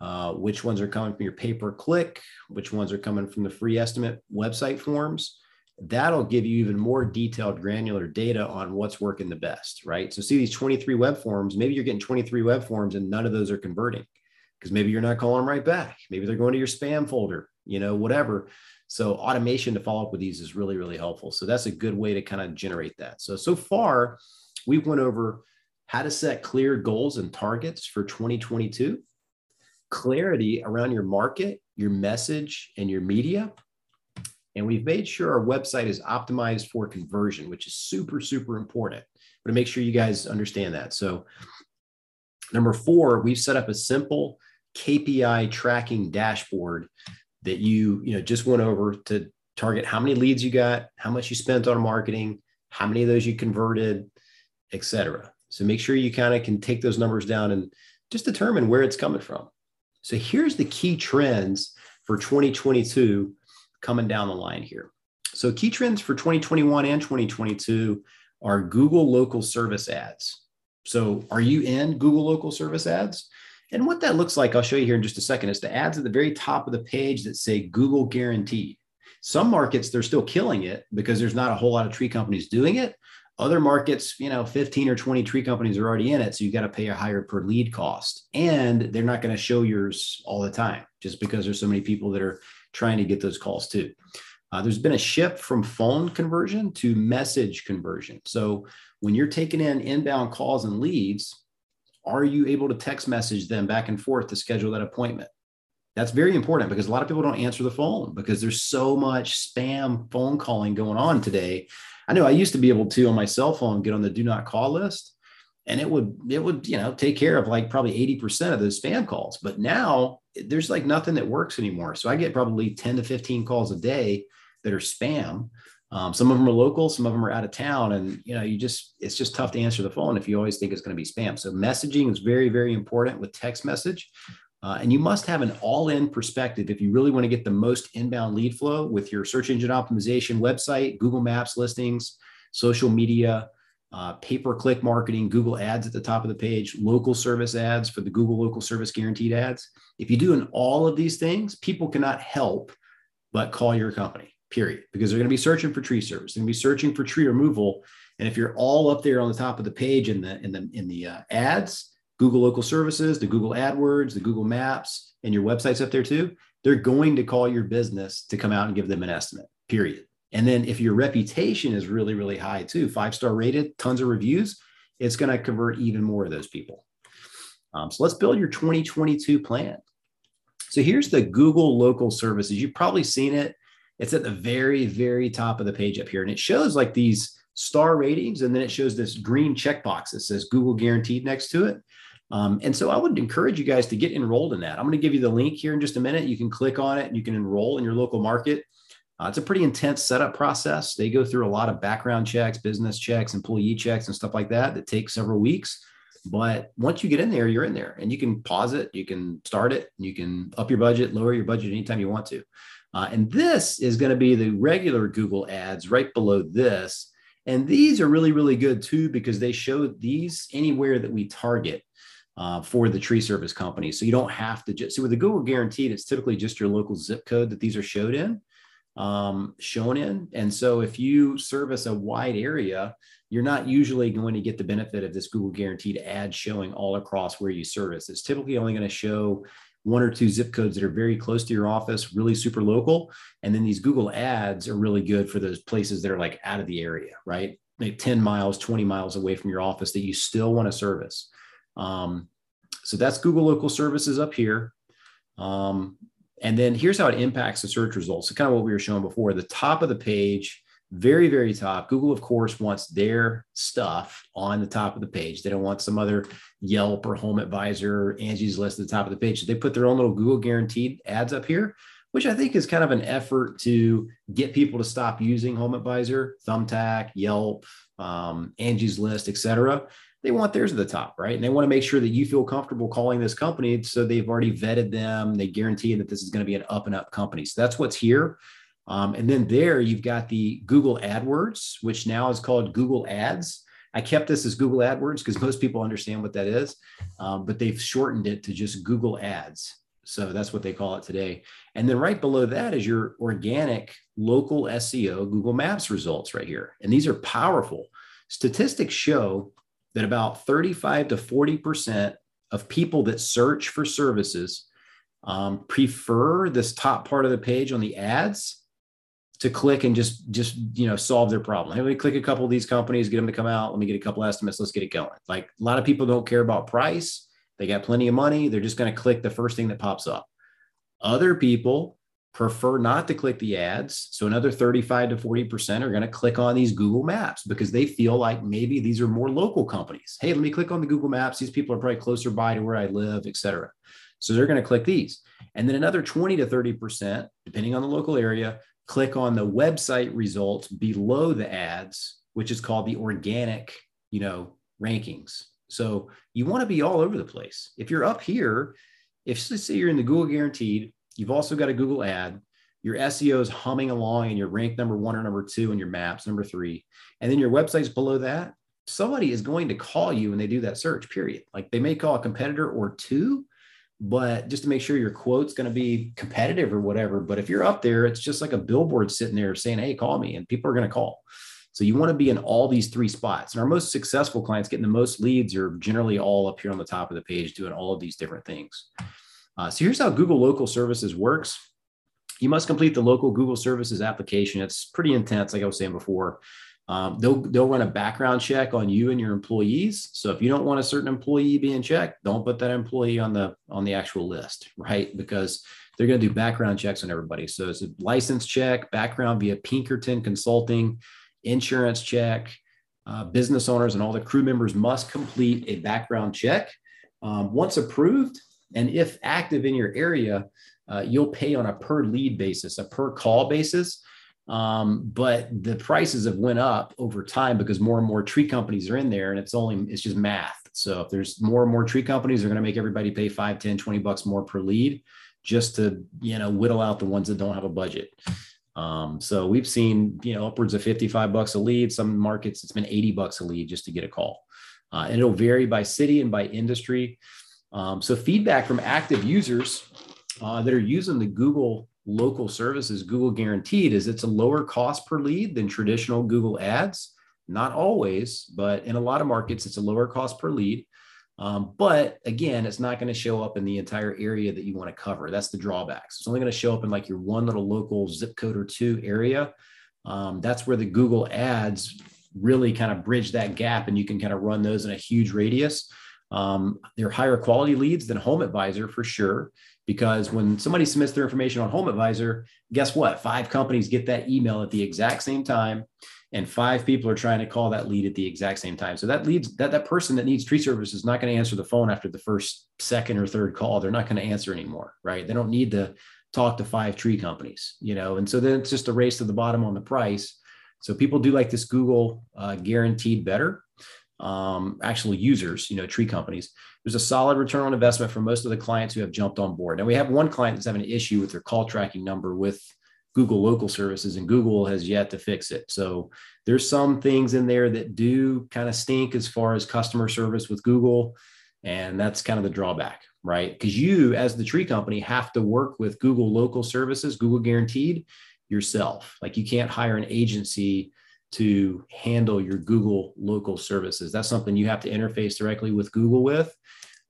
uh, which ones are coming from your pay per click, which ones are coming from the free estimate website forms. That'll give you even more detailed, granular data on what's working the best, right? So, see these 23 web forms, maybe you're getting 23 web forms and none of those are converting because maybe you're not calling them right back. Maybe they're going to your spam folder, you know, whatever. So automation to follow up with these is really, really helpful. So that's a good way to kind of generate that. So, so far we've went over how to set clear goals and targets for 2022, clarity around your market, your message, and your media. And we've made sure our website is optimized for conversion, which is super, super important. But to make sure you guys understand that. So, number four, we've set up a simple KPI tracking dashboard that you you know just went over to target how many leads you got, how much you spent on marketing, how many of those you converted, etc. So make sure you kind of can take those numbers down and just determine where it's coming from. So here's the key trends for 2022 coming down the line here. So key trends for 2021 and 2022 are Google local service ads. So are you in Google local service ads? And what that looks like, I'll show you here in just a second, is the ads at the very top of the page that say Google guaranteed. Some markets, they're still killing it because there's not a whole lot of tree companies doing it. Other markets, you know, 15 or 20 tree companies are already in it. So you got to pay a higher per lead cost. And they're not going to show yours all the time just because there's so many people that are trying to get those calls too. Uh, there's been a shift from phone conversion to message conversion. So when you're taking in inbound calls and leads, are you able to text message them back and forth to schedule that appointment? That's very important because a lot of people don't answer the phone because there's so much spam phone calling going on today. I know I used to be able to on my cell phone get on the do not call list and it would it would you know take care of like probably 80% of those spam calls but now there's like nothing that works anymore so i get probably 10 to 15 calls a day that are spam um, some of them are local, some of them are out of town, and you know, you just it's just tough to answer the phone if you always think it's going to be spam. So messaging is very, very important with text message. Uh, and you must have an all-in perspective if you really want to get the most inbound lead flow with your search engine optimization website, Google Maps listings, social media, uh, pay-per-click marketing, Google ads at the top of the page, local service ads for the Google local service guaranteed ads. If you do in all of these things, people cannot help but call your company period, because they're going to be searching for tree service. They're going to be searching for tree removal. And if you're all up there on the top of the page in the in the in the uh, ads, Google local services, the Google AdWords, the Google Maps, and your website's up there too, they're going to call your business to come out and give them an estimate, period. And then if your reputation is really, really high too, five star rated, tons of reviews, it's going to convert even more of those people. Um, so let's build your 2022 plan. So here's the Google local services. You've probably seen it. It's at the very, very top of the page up here. And it shows like these star ratings. And then it shows this green checkbox that says Google guaranteed next to it. Um, and so I would encourage you guys to get enrolled in that. I'm going to give you the link here in just a minute. You can click on it and you can enroll in your local market. Uh, it's a pretty intense setup process. They go through a lot of background checks, business checks, employee checks, and stuff like that that take several weeks. But once you get in there, you're in there and you can pause it, you can start it, you can up your budget, lower your budget anytime you want to. Uh, and this is going to be the regular Google ads right below this. And these are really, really good too, because they show these anywhere that we target uh, for the tree service company. So you don't have to just see with the Google guaranteed, it's typically just your local zip code that these are showed in, um, shown in. And so if you service a wide area, you're not usually going to get the benefit of this Google guaranteed ad showing all across where you service. It's typically only going to show one or two zip codes that are very close to your office, really super local. And then these Google ads are really good for those places that are like out of the area, right? Like 10 miles, 20 miles away from your office that you still want to service. Um, so that's Google local services up here. Um, and then here's how it impacts the search results. So kind of what we were showing before, the top of the page, very, very top. Google, of course, wants their stuff on the top of the page. They don't want some other Yelp or Home Advisor, Angie's List at the top of the page. So they put their own little Google guaranteed ads up here, which I think is kind of an effort to get people to stop using Home Advisor, Thumbtack, Yelp, um, Angie's List, etc they want theirs at the top, right? And they want to make sure that you feel comfortable calling this company. So they've already vetted them. They guarantee that this is going to be an up and up company. So that's what's here. Um, and then there you've got the Google AdWords, which now is called Google Ads. I kept this as Google AdWords because most people understand what that is, um, but they've shortened it to just Google Ads. So that's what they call it today. And then right below that is your organic local SEO Google Maps results right here. And these are powerful. Statistics show that about 35 to 40% of people that search for services um, prefer this top part of the page on the ads to click and just just you know solve their problem. Hey, let me click a couple of these companies, get them to come out. Let me get a couple estimates. Let's get it going. Like a lot of people don't care about price. They got plenty of money. They're just going to click the first thing that pops up. Other people prefer not to click the ads. So another 35 to 40% are going to click on these Google Maps because they feel like maybe these are more local companies. Hey, let me click on the Google Maps. These people are probably closer by to where I live, et cetera. So they're going to click these. And then another 20 to 30%, depending on the local area, click on the website results below the ads, which is called the organic, you know, rankings. So you want to be all over the place. If you're up here, if let's say you're in the Google guaranteed, You've also got a Google ad. Your SEO is humming along and you're ranked number one or number two in your maps, number three. And then your website's below that. Somebody is going to call you when they do that search, period. Like they may call a competitor or two, but just to make sure your quote's going to be competitive or whatever. But if you're up there, it's just like a billboard sitting there saying, Hey, call me, and people are going to call. So you want to be in all these three spots. And our most successful clients getting the most leads are generally all up here on the top of the page doing all of these different things. Uh, so here's how Google Local Services works. You must complete the local Google Services application. It's pretty intense, like I was saying before. Um, they'll they'll run a background check on you and your employees. So if you don't want a certain employee being checked, don't put that employee on the on the actual list, right? Because they're going to do background checks on everybody. So it's a license check, background via Pinkerton Consulting, insurance check. Uh, business owners and all the crew members must complete a background check. Um, once approved, and if active in your area, uh, you'll pay on a per lead basis, a per call basis. Um, but the prices have went up over time because more and more tree companies are in there and it's only, it's just math. So if there's more and more tree companies, they're going to make everybody pay 5, 10, 20 bucks more per lead just to, you know, whittle out the ones that don't have a budget. Um, so we've seen, you know, upwards of 55 bucks a lead. Some markets, it's been 80 bucks a lead just to get a call. Uh, and it'll vary by city and by industry. Um, so feedback from active users uh, that are using the Google local services, Google guaranteed, is it's a lower cost per lead than traditional Google ads. Not always, but in a lot of markets, it's a lower cost per lead. Um, but again, it's not going to show up in the entire area that you want to cover. That's the drawbacks. It's only going to show up in like your one little local zip code or two area. Um, that's where the Google ads really kind of bridge that gap and you can kind of run those in a huge radius. Um, they're higher quality leads than Home Advisor for sure, because when somebody submits their information on Home Advisor, guess what? Five companies get that email at the exact same time, and five people are trying to call that lead at the exact same time. So that leads that that person that needs tree service is not going to answer the phone after the first, second, or third call. They're not going to answer anymore, right? They don't need to talk to five tree companies, you know. And so then it's just a race to the bottom on the price. So people do like this Google uh, guaranteed better um, actual users, you know, tree companies. There's a solid return on investment for most of the clients who have jumped on board. Now we have one client that's having an issue with their call tracking number with Google local services, and Google has yet to fix it. So there's some things in there that do kind of stink as far as customer service with Google. And that's kind of the drawback, right? Because you, as the tree company, have to work with Google local services, Google guaranteed yourself. Like you can't hire an agency to handle your Google local services. That's something you have to interface directly with Google with.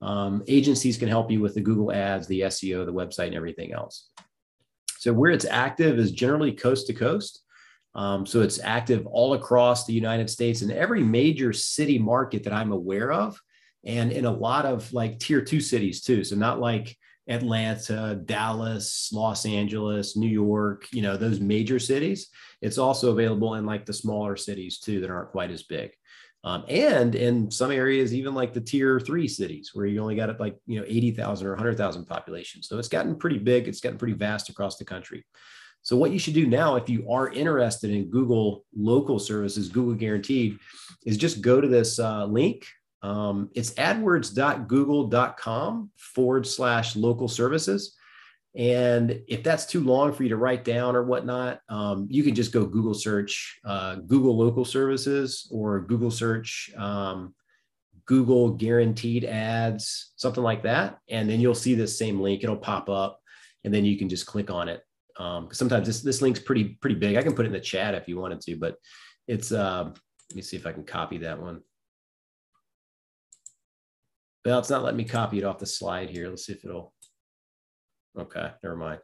Um, agencies can help you with the Google ads, the SEO, the website, and everything else. So, where it's active is generally coast to coast. Um, so, it's active all across the United States and every major city market that I'm aware of, and in a lot of like tier two cities too. So, not like Atlanta, Dallas, Los Angeles, New York, you know, those major cities. It's also available in like the smaller cities too that aren't quite as big. Um, and in some areas, even like the tier three cities where you only got like, you know, 80,000 or 100,000 population. So it's gotten pretty big. It's gotten pretty vast across the country. So what you should do now, if you are interested in Google local services, Google guaranteed, is just go to this uh, link um, it's adwords.google.com forward slash local services. And if that's too long for you to write down or whatnot, um, you can just go Google search uh, Google local services or Google search um, Google guaranteed ads, something like that. And then you'll see this same link. It'll pop up and then you can just click on it. Um, sometimes this, this link's pretty, pretty big. I can put it in the chat if you wanted to, but it's, uh, let me see if I can copy that one. Well, it's not letting me copy it off the slide here. Let's see if it'll. Okay, never mind.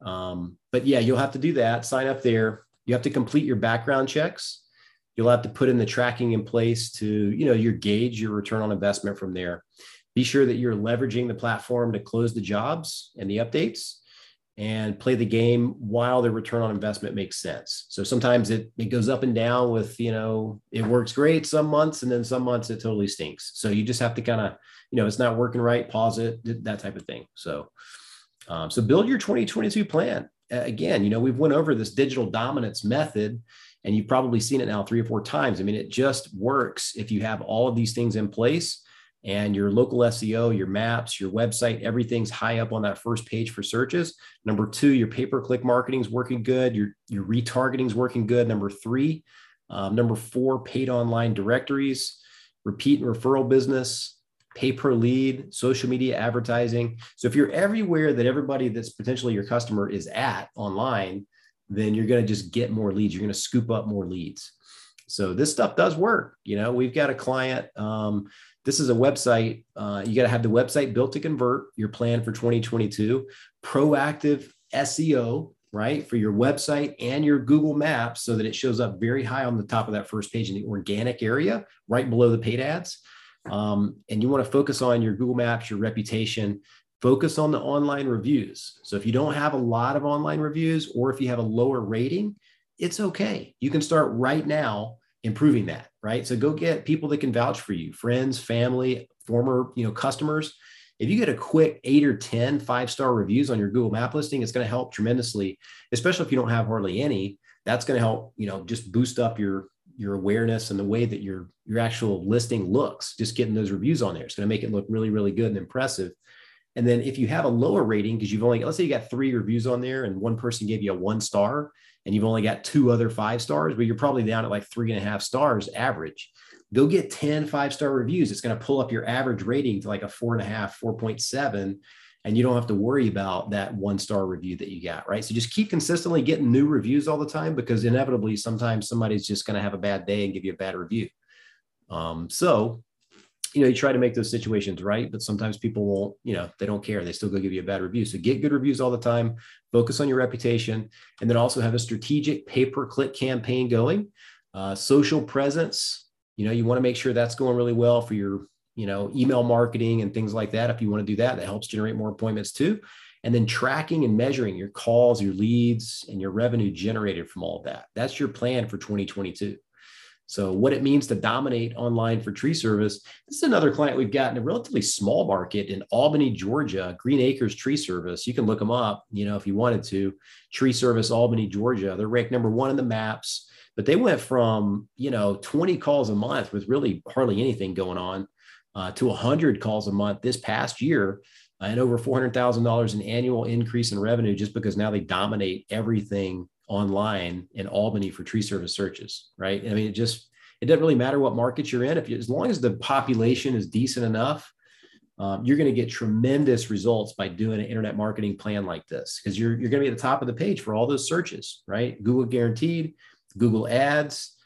Um, but yeah, you'll have to do that. Sign up there. You have to complete your background checks. You'll have to put in the tracking in place to, you know, your gauge your return on investment from there. Be sure that you're leveraging the platform to close the jobs and the updates and play the game while the return on investment makes sense. So sometimes it, it goes up and down with, you know, it works great some months and then some months it totally stinks. So you just have to kind of, you know, it's not working right, pause it, that type of thing. So, um, so build your 2022 plan. Uh, again, you know, we've went over this digital dominance method and you've probably seen it now three or four times. I mean, it just works if you have all of these things in place and your local SEO, your maps, your website, everything's high up on that first page for searches. Number two, your pay per click marketing is working good. Your, your retargeting is working good. Number three, um, number four, paid online directories, repeat and referral business, pay per lead, social media advertising. So if you're everywhere that everybody that's potentially your customer is at online, then you're going to just get more leads. You're going to scoop up more leads. So this stuff does work. You know, we've got a client. Um, this is a website. Uh, you got to have the website built to convert your plan for 2022. Proactive SEO, right, for your website and your Google Maps so that it shows up very high on the top of that first page in the organic area, right below the paid ads. Um, and you want to focus on your Google Maps, your reputation, focus on the online reviews. So if you don't have a lot of online reviews or if you have a lower rating, it's okay. You can start right now improving that, right? So go get people that can vouch for you, friends, family, former, you know, customers. If you get a quick eight or 10 five-star reviews on your Google map listing, it's going to help tremendously, especially if you don't have hardly any. That's going to help, you know, just boost up your your awareness and the way that your your actual listing looks. Just getting those reviews on there. It's going to make it look really, really good and impressive. And then if you have a lower rating, because you've only, let's say you got three reviews on there and one person gave you a one star, and you've only got two other five stars, but you're probably down at like three and a half stars average. Go get 10 five star reviews. It's going to pull up your average rating to like a four and a half, 4.7. And you don't have to worry about that one star review that you got, right? So just keep consistently getting new reviews all the time because inevitably sometimes somebody's just going to have a bad day and give you a bad review. Um, so you know, you try to make those situations right, but sometimes people won't, you know, they don't care. They still go give you a bad review. So get good reviews all the time, focus on your reputation, and then also have a strategic pay per click campaign going. Uh, social presence, you know, you want to make sure that's going really well for your, you know, email marketing and things like that. If you want to do that, that helps generate more appointments too. And then tracking and measuring your calls, your leads, and your revenue generated from all of that. That's your plan for 2022. So, what it means to dominate online for tree service. This is another client we've got in a relatively small market in Albany, Georgia, Green Acres Tree Service. You can look them up, you know, if you wanted to. Tree Service, Albany, Georgia. They're ranked number one in the maps, but they went from, you know, 20 calls a month with really hardly anything going on uh, to 100 calls a month this past year and over $400,000 in annual increase in revenue just because now they dominate everything online in Albany for tree service searches, right? I mean, it just it doesn't really matter what market you're in. If you, as long as the population is decent enough, um, you're going to get tremendous results by doing an internet marketing plan like this because you're you're going to be at the top of the page for all those searches, right? Google guaranteed, Google Ads,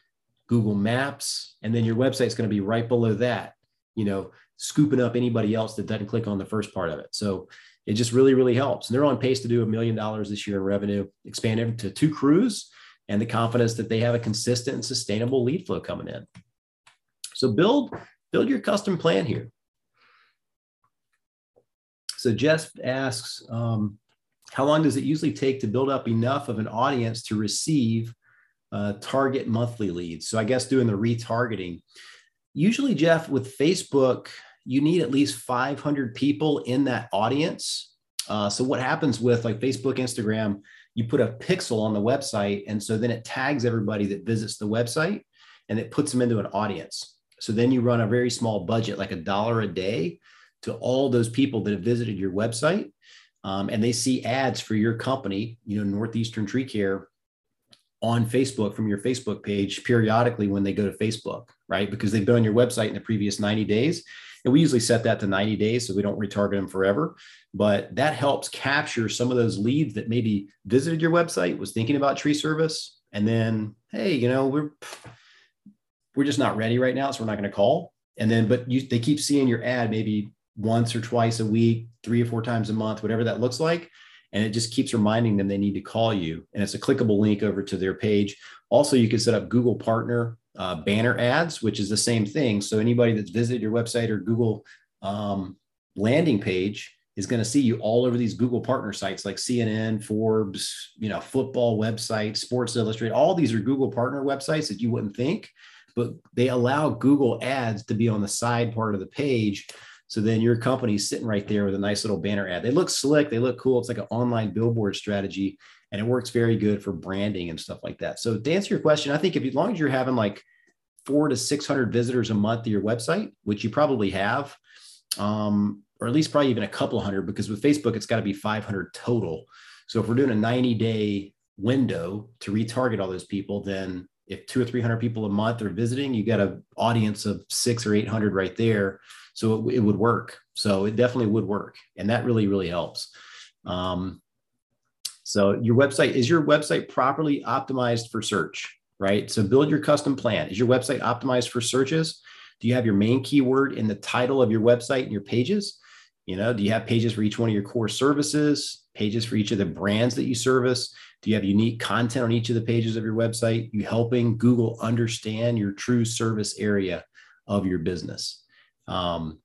Google Maps, and then your website's going to be right below that. You know, scooping up anybody else that doesn't click on the first part of it. So it just really, really helps. And they're on pace to do a million dollars this year in revenue, expand it to two crews, and the confidence that they have a consistent and sustainable lead flow coming in. So build build your custom plan here. So Jeff asks, um, how long does it usually take to build up enough of an audience to receive uh, target monthly leads? So I guess doing the retargeting. Usually, Jeff, with Facebook, you need at least 500 people in that audience. Uh, so what happens with like Facebook, Instagram, you put a pixel on the website, and so then it tags everybody that visits the website, and it puts them into an audience. So then you run a very small budget, like a dollar a day, to all those people that have visited your website, um, and they see ads for your company, you know, Northeastern Tree Care, on Facebook from your Facebook page periodically when they go to Facebook, right? Because they've been on your website in the previous 90 days and we usually set that to 90 days so we don't retarget them forever. But that helps capture some of those leads that maybe visited your website, was thinking about tree service, and then, hey, you know, we're we're just not ready right now, so we're not going to call. And then, but you they keep seeing your ad maybe once or twice a week, three or four times a month, whatever that looks like. And it just keeps reminding them they need to call you. And it's a clickable link over to their page. Also, you can set up Google Partner uh, banner ads, which is the same thing. So anybody that's visited your website or Google um, landing page is going to see you all over these Google partner sites like CNN, Forbes, you know, football websites, Sports Illustrated. All these are Google partner websites that you wouldn't think, but they allow Google ads to be on the side part of the page. So then your company's sitting right there with a nice little banner ad. They look slick, they look cool. It's like an online billboard strategy and it works very good for branding and stuff like that. So to answer your question, I think if as long as you're having like four to 600 visitors a month to your website, which you probably have, um, or at least probably even a couple hundred, because with Facebook, it's got to be 500 total. So if we're doing a 90 day window to retarget all those people, then if two or 300 people a month are visiting, you got an audience of six or 800 right there. So it, it would work. So it definitely would work. And that really, really helps. Um, so your website is your website properly optimized for search, right? So build your custom plan. Is your website optimized for searches? Do you have your main keyword in the title of your website and your pages? You know, do you have pages for each one of your core services, pages for each of the brands that you service? Do you have unique content on each of the pages of your website? You helping Google understand your true service area of your business. Um,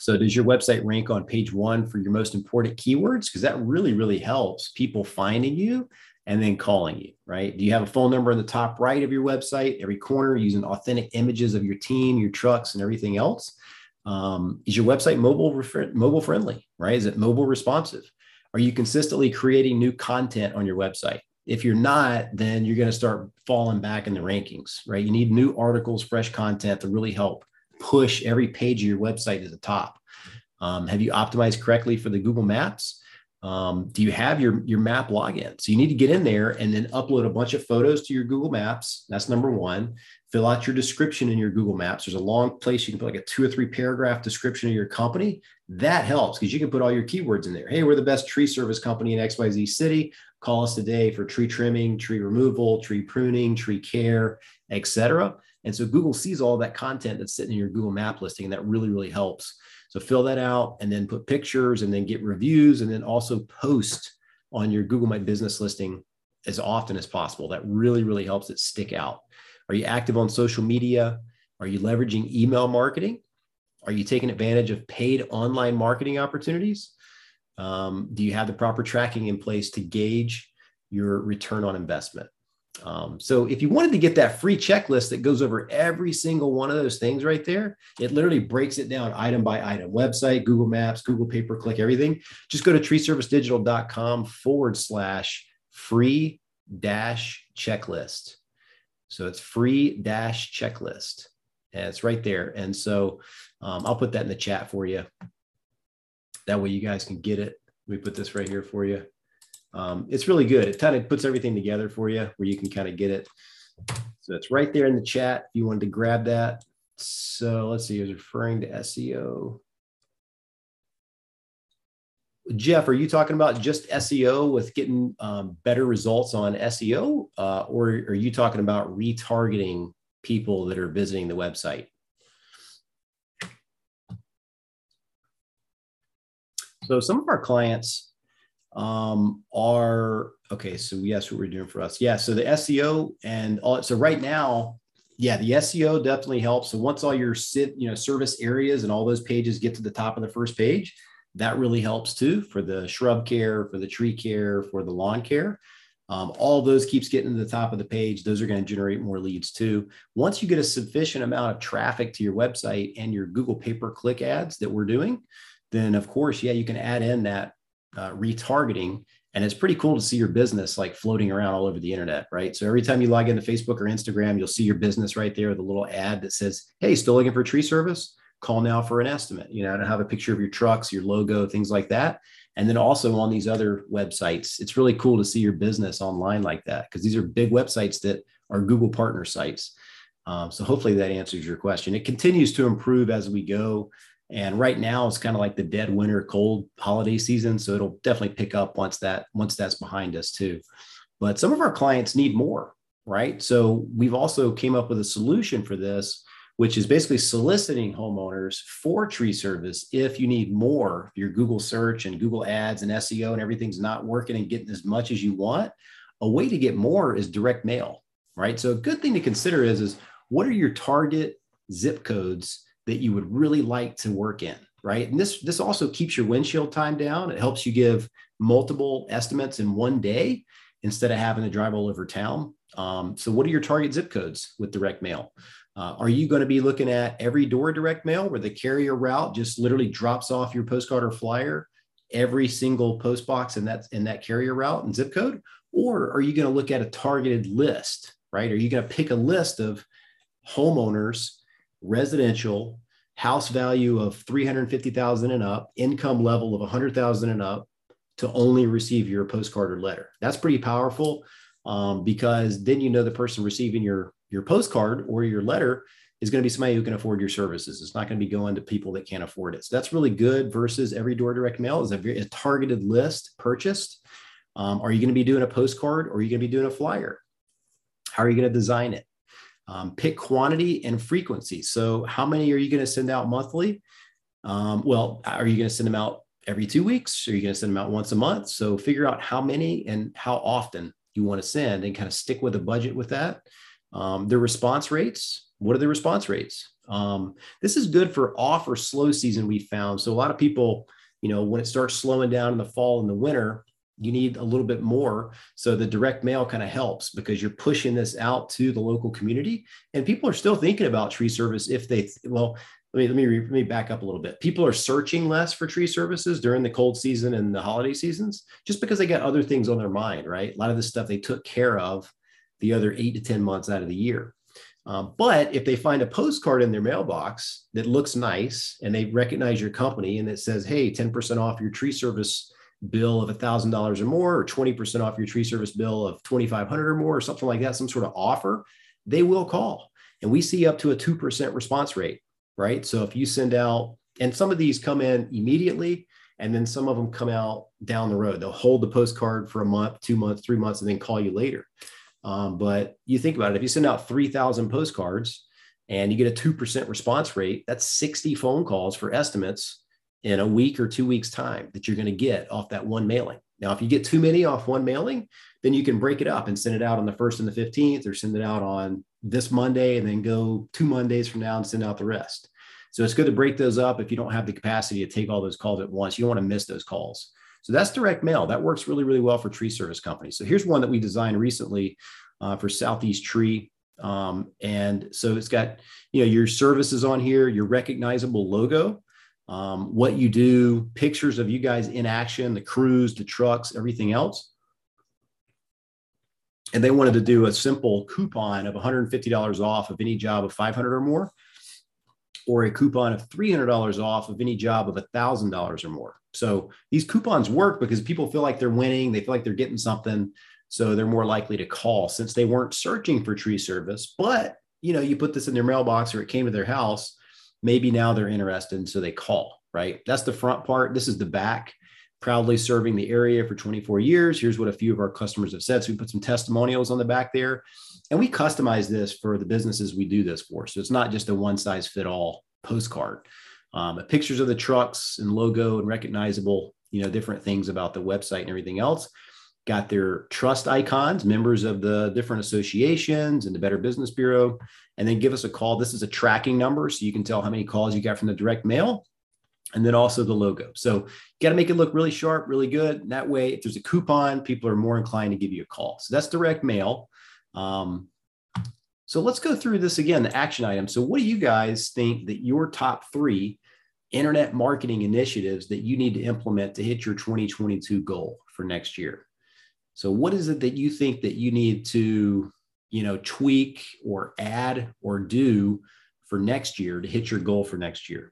so does your website rank on page one for your most important keywords? Because that really, really helps people finding you and then calling you, right? Do you have a phone number in the top right of your website, every corner using authentic images of your team, your trucks, and everything else? Um, is your website mobile refer- mobile friendly, right? Is it mobile responsive? Are you consistently creating new content on your website? If you're not, then you're going to start falling back in the rankings, right? You need new articles, fresh content to really help push every page of your website to the top? Um, have you optimized correctly for the Google Maps? Um, do you have your, your map login? So you need to get in there and then upload a bunch of photos to your Google Maps. That's number one. Fill out your description in your Google Maps. There's a long place you can put like a two or three paragraph description of your company. That helps because you can put all your keywords in there. Hey, we're the best tree service company in XYZ city. Call us today for tree trimming, tree removal, tree pruning, tree care, etc And so Google sees all that content that's sitting in your Google map listing, and that really, really helps. So fill that out and then put pictures and then get reviews and then also post on your Google My Business listing as often as possible. That really, really helps it stick out. Are you active on social media? Are you leveraging email marketing? Are you taking advantage of paid online marketing opportunities? Um, do you have the proper tracking in place to gauge your return on investment? Um, so if you wanted to get that free checklist that goes over every single one of those things right there, it literally breaks it down item by item website, Google Maps, Google pay per click, everything. Just go to treeservicedigital.com forward slash free dash checklist. So it's free dash checklist. And it's right there. And so um, I'll put that in the chat for you. That way you guys can get it. We put this right here for you. Um, it's really good. It kind of puts everything together for you where you can kind of get it. So it's right there in the chat if you wanted to grab that. So let's see, I was referring to SEO. Jeff, are you talking about just SEO with getting um, better results on SEO, uh, or are you talking about retargeting people that are visiting the website? So some of our clients um, are okay. So yes, what we're doing for us, yeah. So the SEO and all. So right now, yeah, the SEO definitely helps. So once all your sit, you know, service areas and all those pages get to the top of the first page, that really helps too for the shrub care, for the tree care, for the lawn care. Um, all those keeps getting to the top of the page. Those are going to generate more leads too. Once you get a sufficient amount of traffic to your website and your Google pay per click ads that we're doing, then of course, yeah, you can add in that uh, retargeting. And it's pretty cool to see your business like floating around all over the internet, right? So every time you log into Facebook or Instagram, you'll see your business right there, the little ad that says, Hey, still looking for tree service? call now for an estimate, you know, to have a picture of your trucks, your logo, things like that. And then also on these other websites, it's really cool to see your business online like that because these are big websites that are Google partner sites. Um, so hopefully that answers your question. It continues to improve as we go. And right now it's kind of like the dead winter cold holiday season. So it'll definitely pick up once that once that's behind us too. But some of our clients need more, right? So we've also came up with a solution for this which is basically soliciting homeowners for tree service if you need more, your Google search and Google ads and SEO and everything's not working and getting as much as you want. A way to get more is direct mail, right? So a good thing to consider is, is what are your target zip codes that you would really like to work in, right? And this, this also keeps your windshield time down. It helps you give multiple estimates in one day instead of having to drive all over town. Um, so what are your target zip codes with direct mail? Uh, are you going to be looking at every door direct mail where the carrier route just literally drops off your postcard or flyer every single post box in that in that carrier route and zip code? Or are you going to look at a targeted list, right? Are you going to pick a list of homeowners, residential, house value of 350,000 and up, income level of 100,000 and up to only receive your postcard or letter? That's pretty powerful um, because then you know the person receiving your your postcard or your letter is going to be somebody who can afford your services. It's not going to be going to people that can't afford it. So that's really good versus every door direct mail is a, very, a targeted list purchased. Um, are you going to be doing a postcard or are you going to be doing a flyer? How are you going to design it? Um, pick quantity and frequency. So, how many are you going to send out monthly? Um, well, are you going to send them out every two weeks? Are you going to send them out once a month? So, figure out how many and how often you want to send and kind of stick with a budget with that. Um, the response rates, what are the response rates? Um, this is good for off or slow season, we found. So a lot of people, you know, when it starts slowing down in the fall and the winter, you need a little bit more. So the direct mail kind of helps because you're pushing this out to the local community. And people are still thinking about tree service if they, well, let me, let me, let me back up a little bit. People are searching less for tree services during the cold season and the holiday seasons just because they got other things on their mind, right? A lot of the stuff they took care of the other eight to 10 months out of the year. Um, but if they find a postcard in their mailbox that looks nice and they recognize your company and it says, hey, 10% off your tree service bill of $1,000 or more, or 20% off your tree service bill of 2,500 or more, or something like that, some sort of offer, they will call. And we see up to a 2% response rate, right? So if you send out, and some of these come in immediately, and then some of them come out down the road. They'll hold the postcard for a month, two months, three months, and then call you later. Um, but you think about it, if you send out 3,000 postcards, and you get a 2% response rate, that's 60 phone calls for estimates in a week or two weeks time that you're going to get off that one mailing. Now, if you get too many off one mailing, then you can break it up and send it out on the first and the 15th or send it out on this Monday and then go two Mondays from now and send out the rest. So it's good to break those up if you don't have the capacity to take all those calls at once. You don't want to miss those calls. So that's direct mail. That works really, really well for tree service companies. So here's one that we designed recently uh, for Southeast Tree. Um, and so it's got, you know, your services on here, your recognizable logo, um, what you do, pictures of you guys in action, the crews, the trucks, everything else. And they wanted to do a simple coupon of $150 off of any job of 500 or more, or a coupon of $300 off of any job of $1,000 or more. So these coupons work because people feel like they're winning, they feel like they're getting something. So they're more likely to call since they weren't searching for tree service. But you know, you put this in their mailbox or it came to their house, maybe now they're interested, and so they call. Right? That's the front part. This is the back. Proudly serving the area for 24 years. Here's what a few of our customers have said. So we put some testimonials on the back there, and we customize this for the businesses we do this for. So it's not just a one size fit all postcard. Um, pictures of the trucks and logo and recognizable, you know, different things about the website and everything else got their trust icons, members of the different associations and the Better Business Bureau, and then give us a call. This is a tracking number, so you can tell how many calls you got from the direct mail, and then also the logo. So you got to make it look really sharp, really good. And that way, if there's a coupon, people are more inclined to give you a call. So that's direct mail. Um, so let's go through this again, the action item. So what do you guys think that your top three internet marketing initiatives that you need to implement to hit your 2022 goal for next year? So what is it that you think that you need to, you know, tweak or add or do for next year to hit your goal for next year?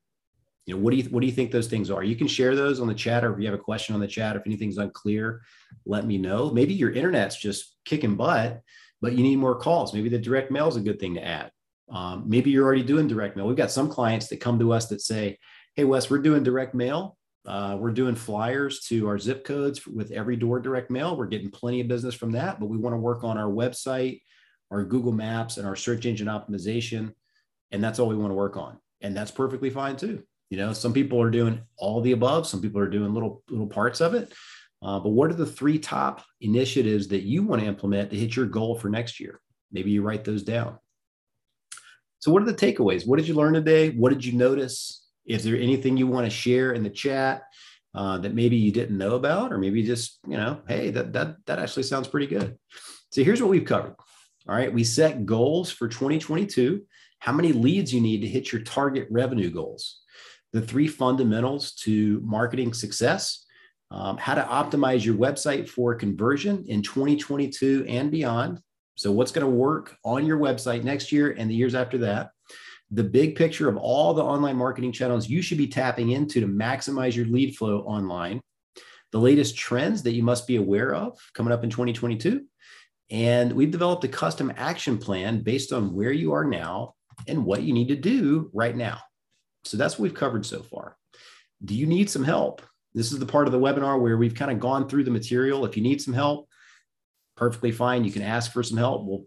You know, what do you what do you think those things are? You can share those on the chat, or if you have a question on the chat, if anything's unclear, let me know. Maybe your internet's just kicking butt, but you need more calls. Maybe the direct mail is a good thing to add. Um, maybe you're already doing direct mail. We've got some clients that come to us that say, "Hey, Wes, we're doing direct mail, uh, we're doing flyers to our zip codes with every door direct mail. We're getting plenty of business from that, but we want to work on our website, our Google Maps, and our search engine optimization. And that's all we want to work on. And that's perfectly fine too. You know, some people are doing all the above, some people are doing little little parts of it. Uh, but what are the three top initiatives that you want to implement to hit your goal for next year? Maybe you write those down. So, what are the takeaways? What did you learn today? What did you notice? Is there anything you want to share in the chat uh, that maybe you didn't know about, or maybe just you know, hey, that that that actually sounds pretty good. So here's what we've covered. All right, we set goals for 2022. How many leads you need to hit your target revenue goals? The three fundamentals to marketing success. Um, how to optimize your website for conversion in 2022 and beyond. So, what's going to work on your website next year and the years after that? The big picture of all the online marketing channels you should be tapping into to maximize your lead flow online, the latest trends that you must be aware of coming up in 2022. And we've developed a custom action plan based on where you are now and what you need to do right now. So that's what we've covered so far. Do you need some help? This is the part of the webinar where we've kind of gone through the material. If you need some help, perfectly fine. You can ask for some help. We'll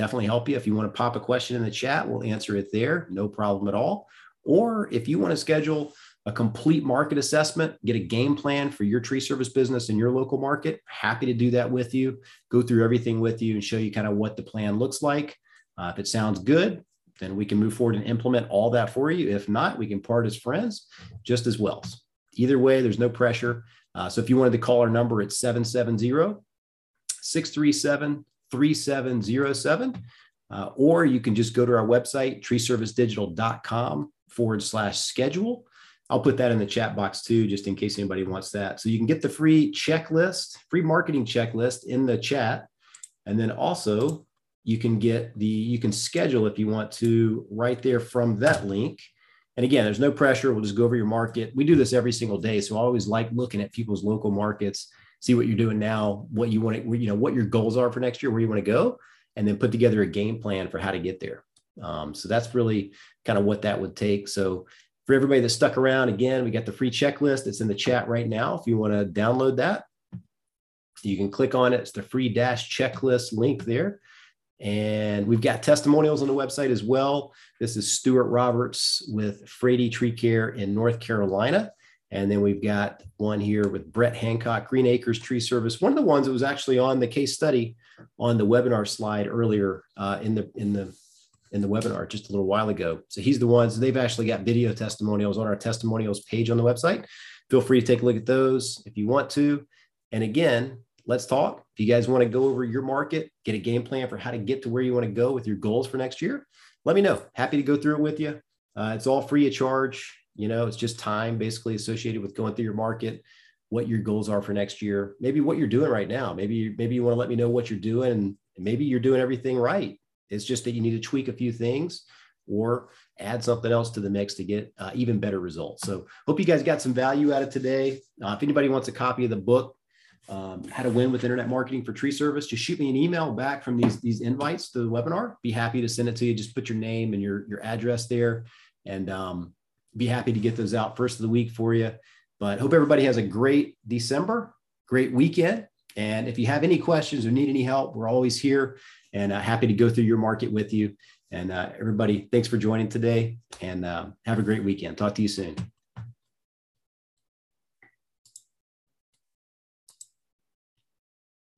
definitely help you. If you want to pop a question in the chat, we'll answer it there. No problem at all. Or if you want to schedule a complete market assessment, get a game plan for your tree service business in your local market, happy to do that with you, go through everything with you and show you kind of what the plan looks like. Uh, if it sounds good, then we can move forward and implement all that for you. If not, we can part as friends just as well. Either way, there's no pressure. Uh, so if you wanted to call our number, it's 770 637 3707. Uh, or you can just go to our website, treeservicedigital.com forward slash schedule. I'll put that in the chat box too, just in case anybody wants that. So you can get the free checklist, free marketing checklist in the chat. And then also you can get the, you can schedule if you want to right there from that link. And again, there's no pressure. We'll just go over your market. We do this every single day. So I always like looking at people's local markets see what you're doing now, what you want to, you know, what your goals are for next year, where you want to go, and then put together a game plan for how to get there. Um, so that's really kind of what that would take. So for everybody that stuck around, again, we got the free checklist. It's in the chat right now. If you want to download that, you can click on it. It's the free dash checklist link there. And we've got testimonials on the website as well. This is Stuart Roberts with Frady Tree Care in North Carolina. And then we've got one here with Brett Hancock, Green Acres Tree Service. One of the ones that was actually on the case study on the webinar slide earlier uh, in the in the in the webinar just a little while ago. So he's the ones they've actually got video testimonials on our testimonials page on the website. Feel free to take a look at those if you want to. And again, let's talk. If you guys want to go over your market, get a game plan for how to get to where you want to go with your goals for next year, let me know. Happy to go through it with you. Uh, it's all free of charge. You know, it's just time basically associated with going through your market, what your goals are for next year, maybe what you're doing right now. Maybe maybe you want to let me know what you're doing, and maybe you're doing everything right. It's just that you need to tweak a few things or add something else to the mix to get uh, even better results. So, hope you guys got some value out of today. Uh, if anybody wants a copy of the book, um, how to win with internet marketing for tree service, just shoot me an email back from these these invites to the webinar. Be happy to send it to you. Just put your name and your your address there, and um, be happy to get those out first of the week for you. But hope everybody has a great December, great weekend. And if you have any questions or need any help, we're always here and uh, happy to go through your market with you. And uh, everybody, thanks for joining today and uh, have a great weekend. Talk to you soon.